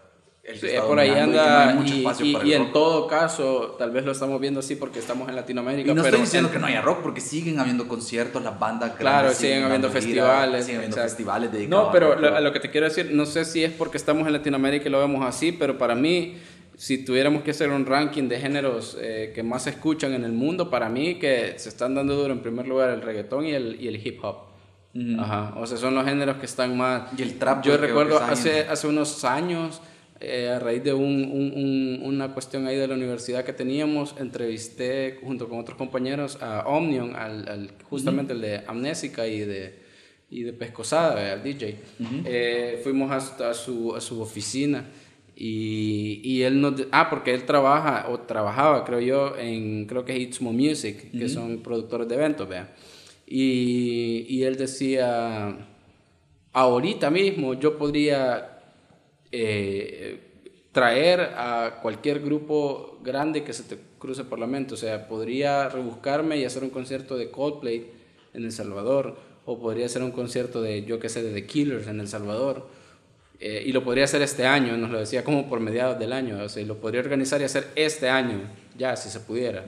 el Sí, por ahí y anda y, y- y el en rock. todo caso, tal vez lo estamos viendo así porque estamos en Latinoamérica. Y no pero estoy diciendo en- que no haya rock, porque siguen habiendo conciertos, las bandas Claro, grandes siguen habiendo festivales. siguen habiendo exacto. festivales dedicados No, pero rock. lo- a lo que te quiero decir, no sé si es porque estamos en Latinoamérica y lo vemos así, pero para mí si tuviéramos que hacer un ranking de géneros eh, que más se escuchan en el mundo, para mí que se están dando duro en primer lugar el reggaetón y el, y el hip hop. Ajá. O sea, son los géneros que están más... Y el trap, Yo recuerdo hace, hace unos años, eh, a raíz de un, un- un- una cuestión ahí de la universidad que teníamos, entrevisté junto con otros compañeros a Omnium, al, al- justamente el de Amnésica y de, y de Pescosada, al DJ. Eh, fuimos hasta su, a su oficina y, y él nos... Ah, porque él trabaja, o trabajaba, creo yo, en, creo que es Itzmo Music, que son productores de eventos, vea. Y, y él decía, ahorita mismo yo podría eh, traer a cualquier grupo grande que se te cruce por la mente. O sea, podría rebuscarme y hacer un concierto de Coldplay en El Salvador, o podría hacer un concierto de, yo qué sé, de The Killers en El Salvador. Eh, y lo podría hacer este año, nos lo decía como por mediados del año, o sea, lo podría organizar y hacer este año, ya, si se pudiera.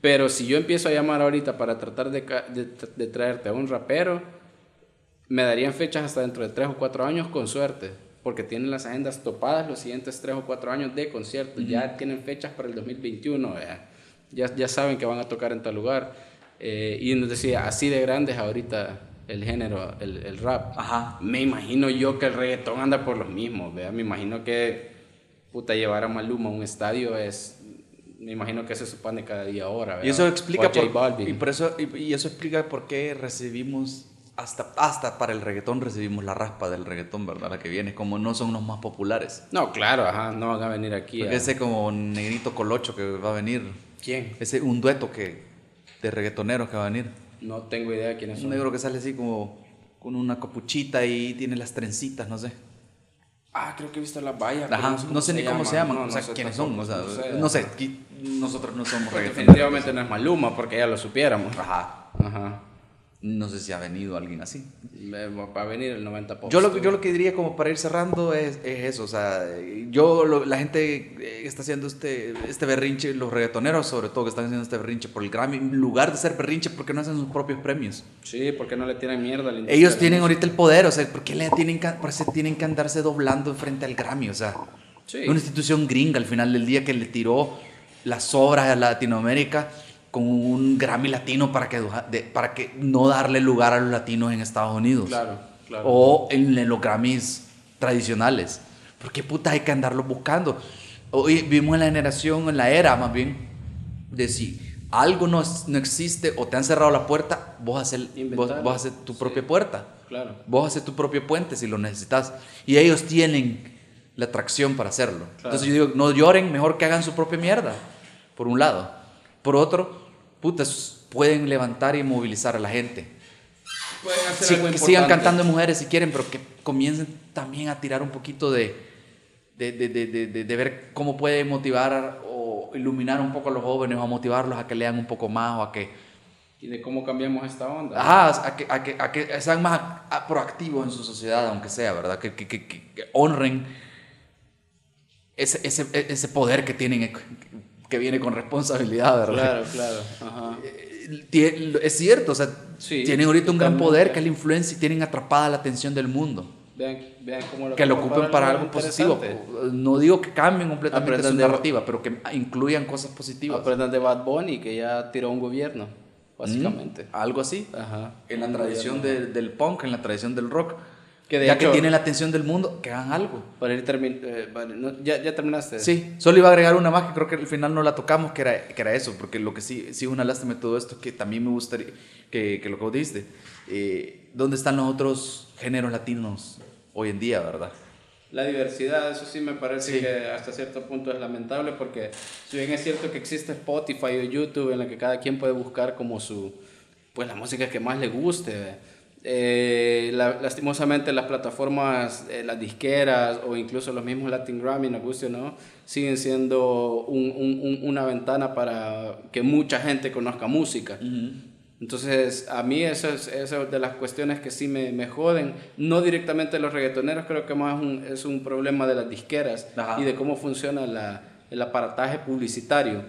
Pero si yo empiezo a llamar ahorita para tratar de, de, de traerte a un rapero, me darían fechas hasta dentro de tres o cuatro años con suerte, porque tienen las agendas topadas los siguientes tres o cuatro años de conciertos, ya tienen fechas para el 2021, ya, ya, saben que van a tocar en tal lugar. Eh, y nos decía, así de grande es ahorita el género, el, el rap. Ajá. Me imagino yo que el reggaetón anda por los mismos, ¿vea? me imagino que puta, llevar a Maluma a un estadio es... Me imagino que se supone cada día ahora. Y eso explica por, y por eso y, y eso explica por qué recibimos hasta hasta para el reggaetón recibimos la raspa del reggaetón, ¿verdad? La que viene como no son los más populares. No, claro, ajá, no van a venir aquí. Porque a- ese como negrito colocho que va a venir, ¿Quién? ese un dueto que de reggaetoneros que va a venir. No tengo idea de quiénes Un son. negro que sale así como con una capuchita y tiene las trencitas, no sé. Ah, creo que he visto las vallas. Ajá, sé no sé ni cómo se llaman, No, o sea, quiénes son, o sea, no sé. nosotros no somos Pues reggaetoneros. definitivamente no es Maluma, porque ya lo supiéramos. Ajá. Ajá. No sé si ha venido alguien así. Va a venir el 90 Yo lo, yo lo que diría como para ir cerrando es, es eso, o sea, yo, lo- la gente eh, que está haciendo este, este berrinche, los reggaetoneros sobre todo que están haciendo este berrinche por el Grammy, en lugar de ser berrinche, ¿por qué no hacen sus propios premios? Sí, porque no le tiran mierda al Ellos tienen ahorita el poder, o sea, ¿por qué le tienen que, por qué tienen que andarse doblando frente al Grammy? O sea, Sí. una institución gringa al final del día que le tiró las obras a Latinoamérica con un Grammy latino para que, de- para que no darle lugar a los latinos en Estados Unidos. Claro, claro. O en los Grammys tradicionales. ¿Por qué puta hay que andarlos buscando? Hoy vivimos en la generación, en la era más bien, de si algo no, no existe o te han cerrado la puerta, vos haces, vos, vos haces tu Sí. propia puerta. Claro. Vos haces tu propio puente si lo necesitas. Y ellos tienen la atracción para hacerlo. Entonces yo digo, no lloren, mejor que hagan su propia mierda. Por un lado. Por otro, putas, pueden levantar y movilizar a la gente. Pueden hacer Sí, algo que sigan cantando mujeres si quieren, pero que comiencen también a tirar un poquito de, de, de, de, de- ver cómo puede motivar o iluminar un poco a los jóvenes o a motivarlos a que lean un poco más o a que, Y de cómo cambiamos esta onda. ajá, a que, a que, a que sean más a- proactivos en su sociedad, aunque sea, ¿verdad? Que- que honren ese, ese, ese poder que tienen, que viene con responsabilidad, ¿verdad? Claro, claro. Ajá. Eh, Es cierto, o sea, Sí, tienen ahorita un gran poder que es la influencia y tienen atrapada la atención del mundo. Vean, vean cómo lo Que lo ocupen para algo positivo. No digo que cambien completamente Aprendan su de- narrativa, pero que incluyan cosas positivas. Aprendan de Bad Bunny, que ya tiró un gobierno, básicamente. Algo así. Ajá. En la tradición de- del punk, en la tradición del rock. Que de ya hecho- que tienen la atención del mundo, que hagan algo. Para ir termin- eh, vale, no, ya, ya terminaste. Sí, solo iba a agregar una más que creo que al final no la tocamos, que era, que era eso, porque lo que sí, sí una lástima de todo esto, que también me gustaría, que, que lo que vos dijiste, eh, ¿dónde están los otros géneros latinos hoy en día, verdad? La diversidad, eso sí me parece Sí. que hasta cierto punto es lamentable porque si bien es cierto que existe Spotify o YouTube en la que cada quien puede buscar como su, pues la música que más le guste, eh, la- lastimosamente las plataformas, eh, las disqueras o incluso los mismos Latin Grammy, nos guste o no, siguen siendo un- un- un- una ventana para que mucha gente conozca música. Entonces, a mí eso es, eso es de las cuestiones que sí me, me joden. No directamente los reggaetoneros, creo que más un- es un problema de las disqueras Ajá. y de cómo funciona la- el aparataje publicitario.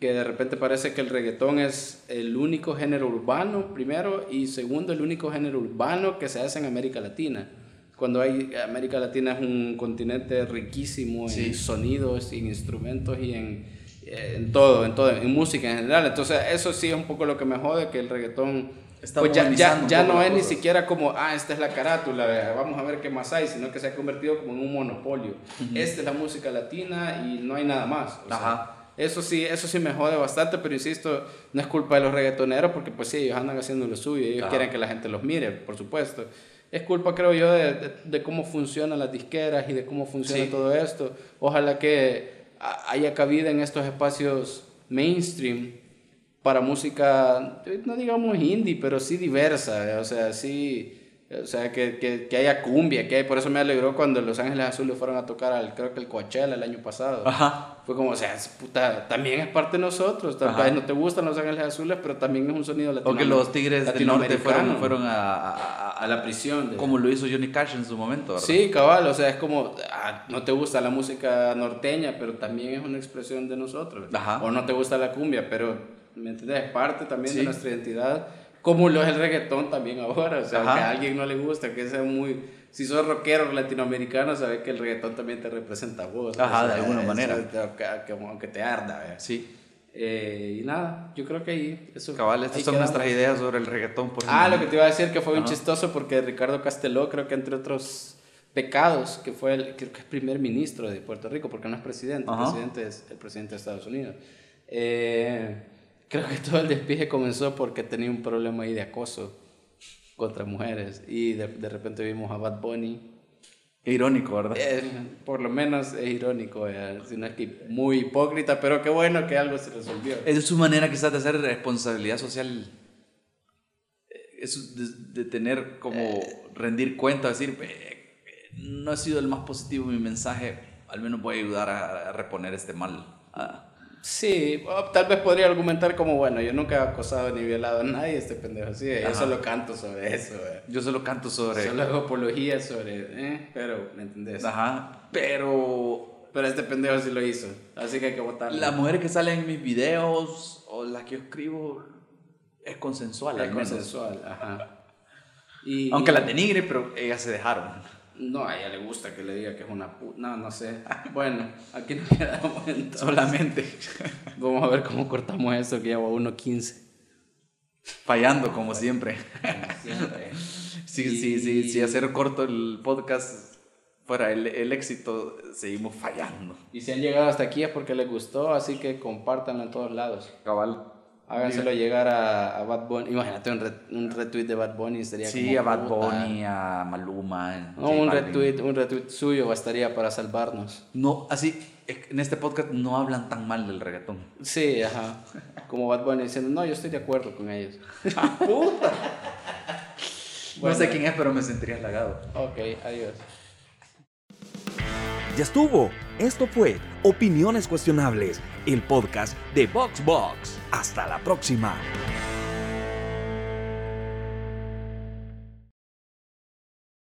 Que de repente parece que el reggaetón es el único género urbano, primero, y segundo, el único género urbano que se hace en América Latina. Cuando hay América Latina es un continente riquísimo Sí. en sonidos, en instrumentos y en, eh, en todo, en todo, en música en general. Entonces eso sí es un poco lo que me jode, que el reggaetón Está pues ya, ya, ya no es ni siquiera como, ah, esta es la carátula, vamos a ver qué más hay, sino que se ha convertido como en un monopolio. Esta es la música latina y no hay nada más. O sea, Ajá. Eso sí, eso sí me jode bastante, pero insisto, no es culpa de los reggaetoneros porque pues sí, ellos andan haciendo lo suyo, ellos Ajá. quieren que la gente los mire, por supuesto. Es culpa, creo yo, de, de- de cómo funcionan las disqueras y de cómo funciona Sí. todo esto. Ojalá que haya cabida en estos espacios mainstream para música, no digamos indie, pero sí diversa, o sea, sí, o sea, que, que, que haya cumbia, que hay, por eso me alegró cuando Los Ángeles Azules fueron a tocar al, creo que el Coachella el año pasado. Ajá. Fue como, o sea, es puta, también es parte de nosotros. Tal vez no te gustan Los Ángeles Azules, pero también es un sonido O latino. que los Tigres del Norte fueron, latinoamericano. fueron a, a- a- a la prisión. de- como lo hizo Johnny Cash en su momento, ¿verdad? Sí, cabal, o sea, es como, ah, no te gusta la música norteña, pero también es una expresión de nosotros. Ajá. O no te gusta la cumbia, pero, ¿me entiendes? Es parte también Sí. de nuestra identidad, como lo es el reggaetón también ahora. O sea, Ajá. aunque a alguien no le gusta, que sea muy... Si sos rockero latinoamericano, sabes que el reggaetón también te representa a vos. Ajá, O de sea, alguna eso manera. es de- que- como aunque te arda, ¿verdad? Sí. Eh, y nada, yo creo que ahí... Eso, Cabal, estas ahí son quedamos. nuestras ideas sobre el reggaetón. Por Ah, lo que te iba a decir que fue bien Ajá. chistoso porque Ricardo Casteló, creo que entre otros pecados, que fue el creo que es primer ministro de Puerto Rico, porque no es presidente, el presidente es el presidente de Estados Unidos. Eh, creo que todo el despije comenzó porque tenía un problema ahí de acoso contra mujeres y de, de repente vimos a Bad Bunny. Irónico, ¿verdad? Eh, por lo menos es irónico, eh, si no es que muy hipócrita, pero qué bueno que algo se resolvió. Es su manera quizás de hacer responsabilidad social. eh, de, de tener como Eh. rendir cuenta, decir, "Eh, no ha sido el más positivo mi mensaje, al menos voy a ayudar a, a reponer este mal. Ah, Sí, tal vez podría argumentar como, bueno, yo nunca he acosado ni violado a nadie, este pendejo así, yo solo canto sobre eso, eh. yo solo canto sobre... solo hago apología sobre, eh, pero, ¿me entendés? Ajá, pero Pero este pendejo sí lo hizo, así que hay que votarlo. las mujeres que salen en mis videos o las que yo escribo es consensual. Es consensual, ajá. Y, Aunque las denigre, pero ellas se dejaron. No, a ella le gusta que le diga que es una puta, no, no sé. Bueno, aquí nos quedamos entonces. Solamente Vamos a ver cómo cortamos esto que lleva 1.15. fallando como siempre. Siempre. Sí, Y- sí, sí, sí, hacer corto el podcast fuera el, el éxito, seguimos fallando. Y si han llegado hasta aquí es porque les gustó, así que compártanlo en todos lados. Cabal. Háganselo llegar a, a Bad Bunny. Imagínate un, ret- un retweet de Bad Bunny sería Sí, como a Bad puta. Bunny, a Maluma. No, un retweet, un retweet suyo bastaría para salvarnos. No, así, en este podcast no hablan tan mal del reggaetón. Sí, ajá. Como Bad Bunny diciendo, no, yo estoy de acuerdo con ellos. no sé quién es, pero me sentiría halagado. Ok, adiós. Ya estuvo. Esto fue Opiniones Cuestionables, el podcast de VoxBox. Hasta la próxima.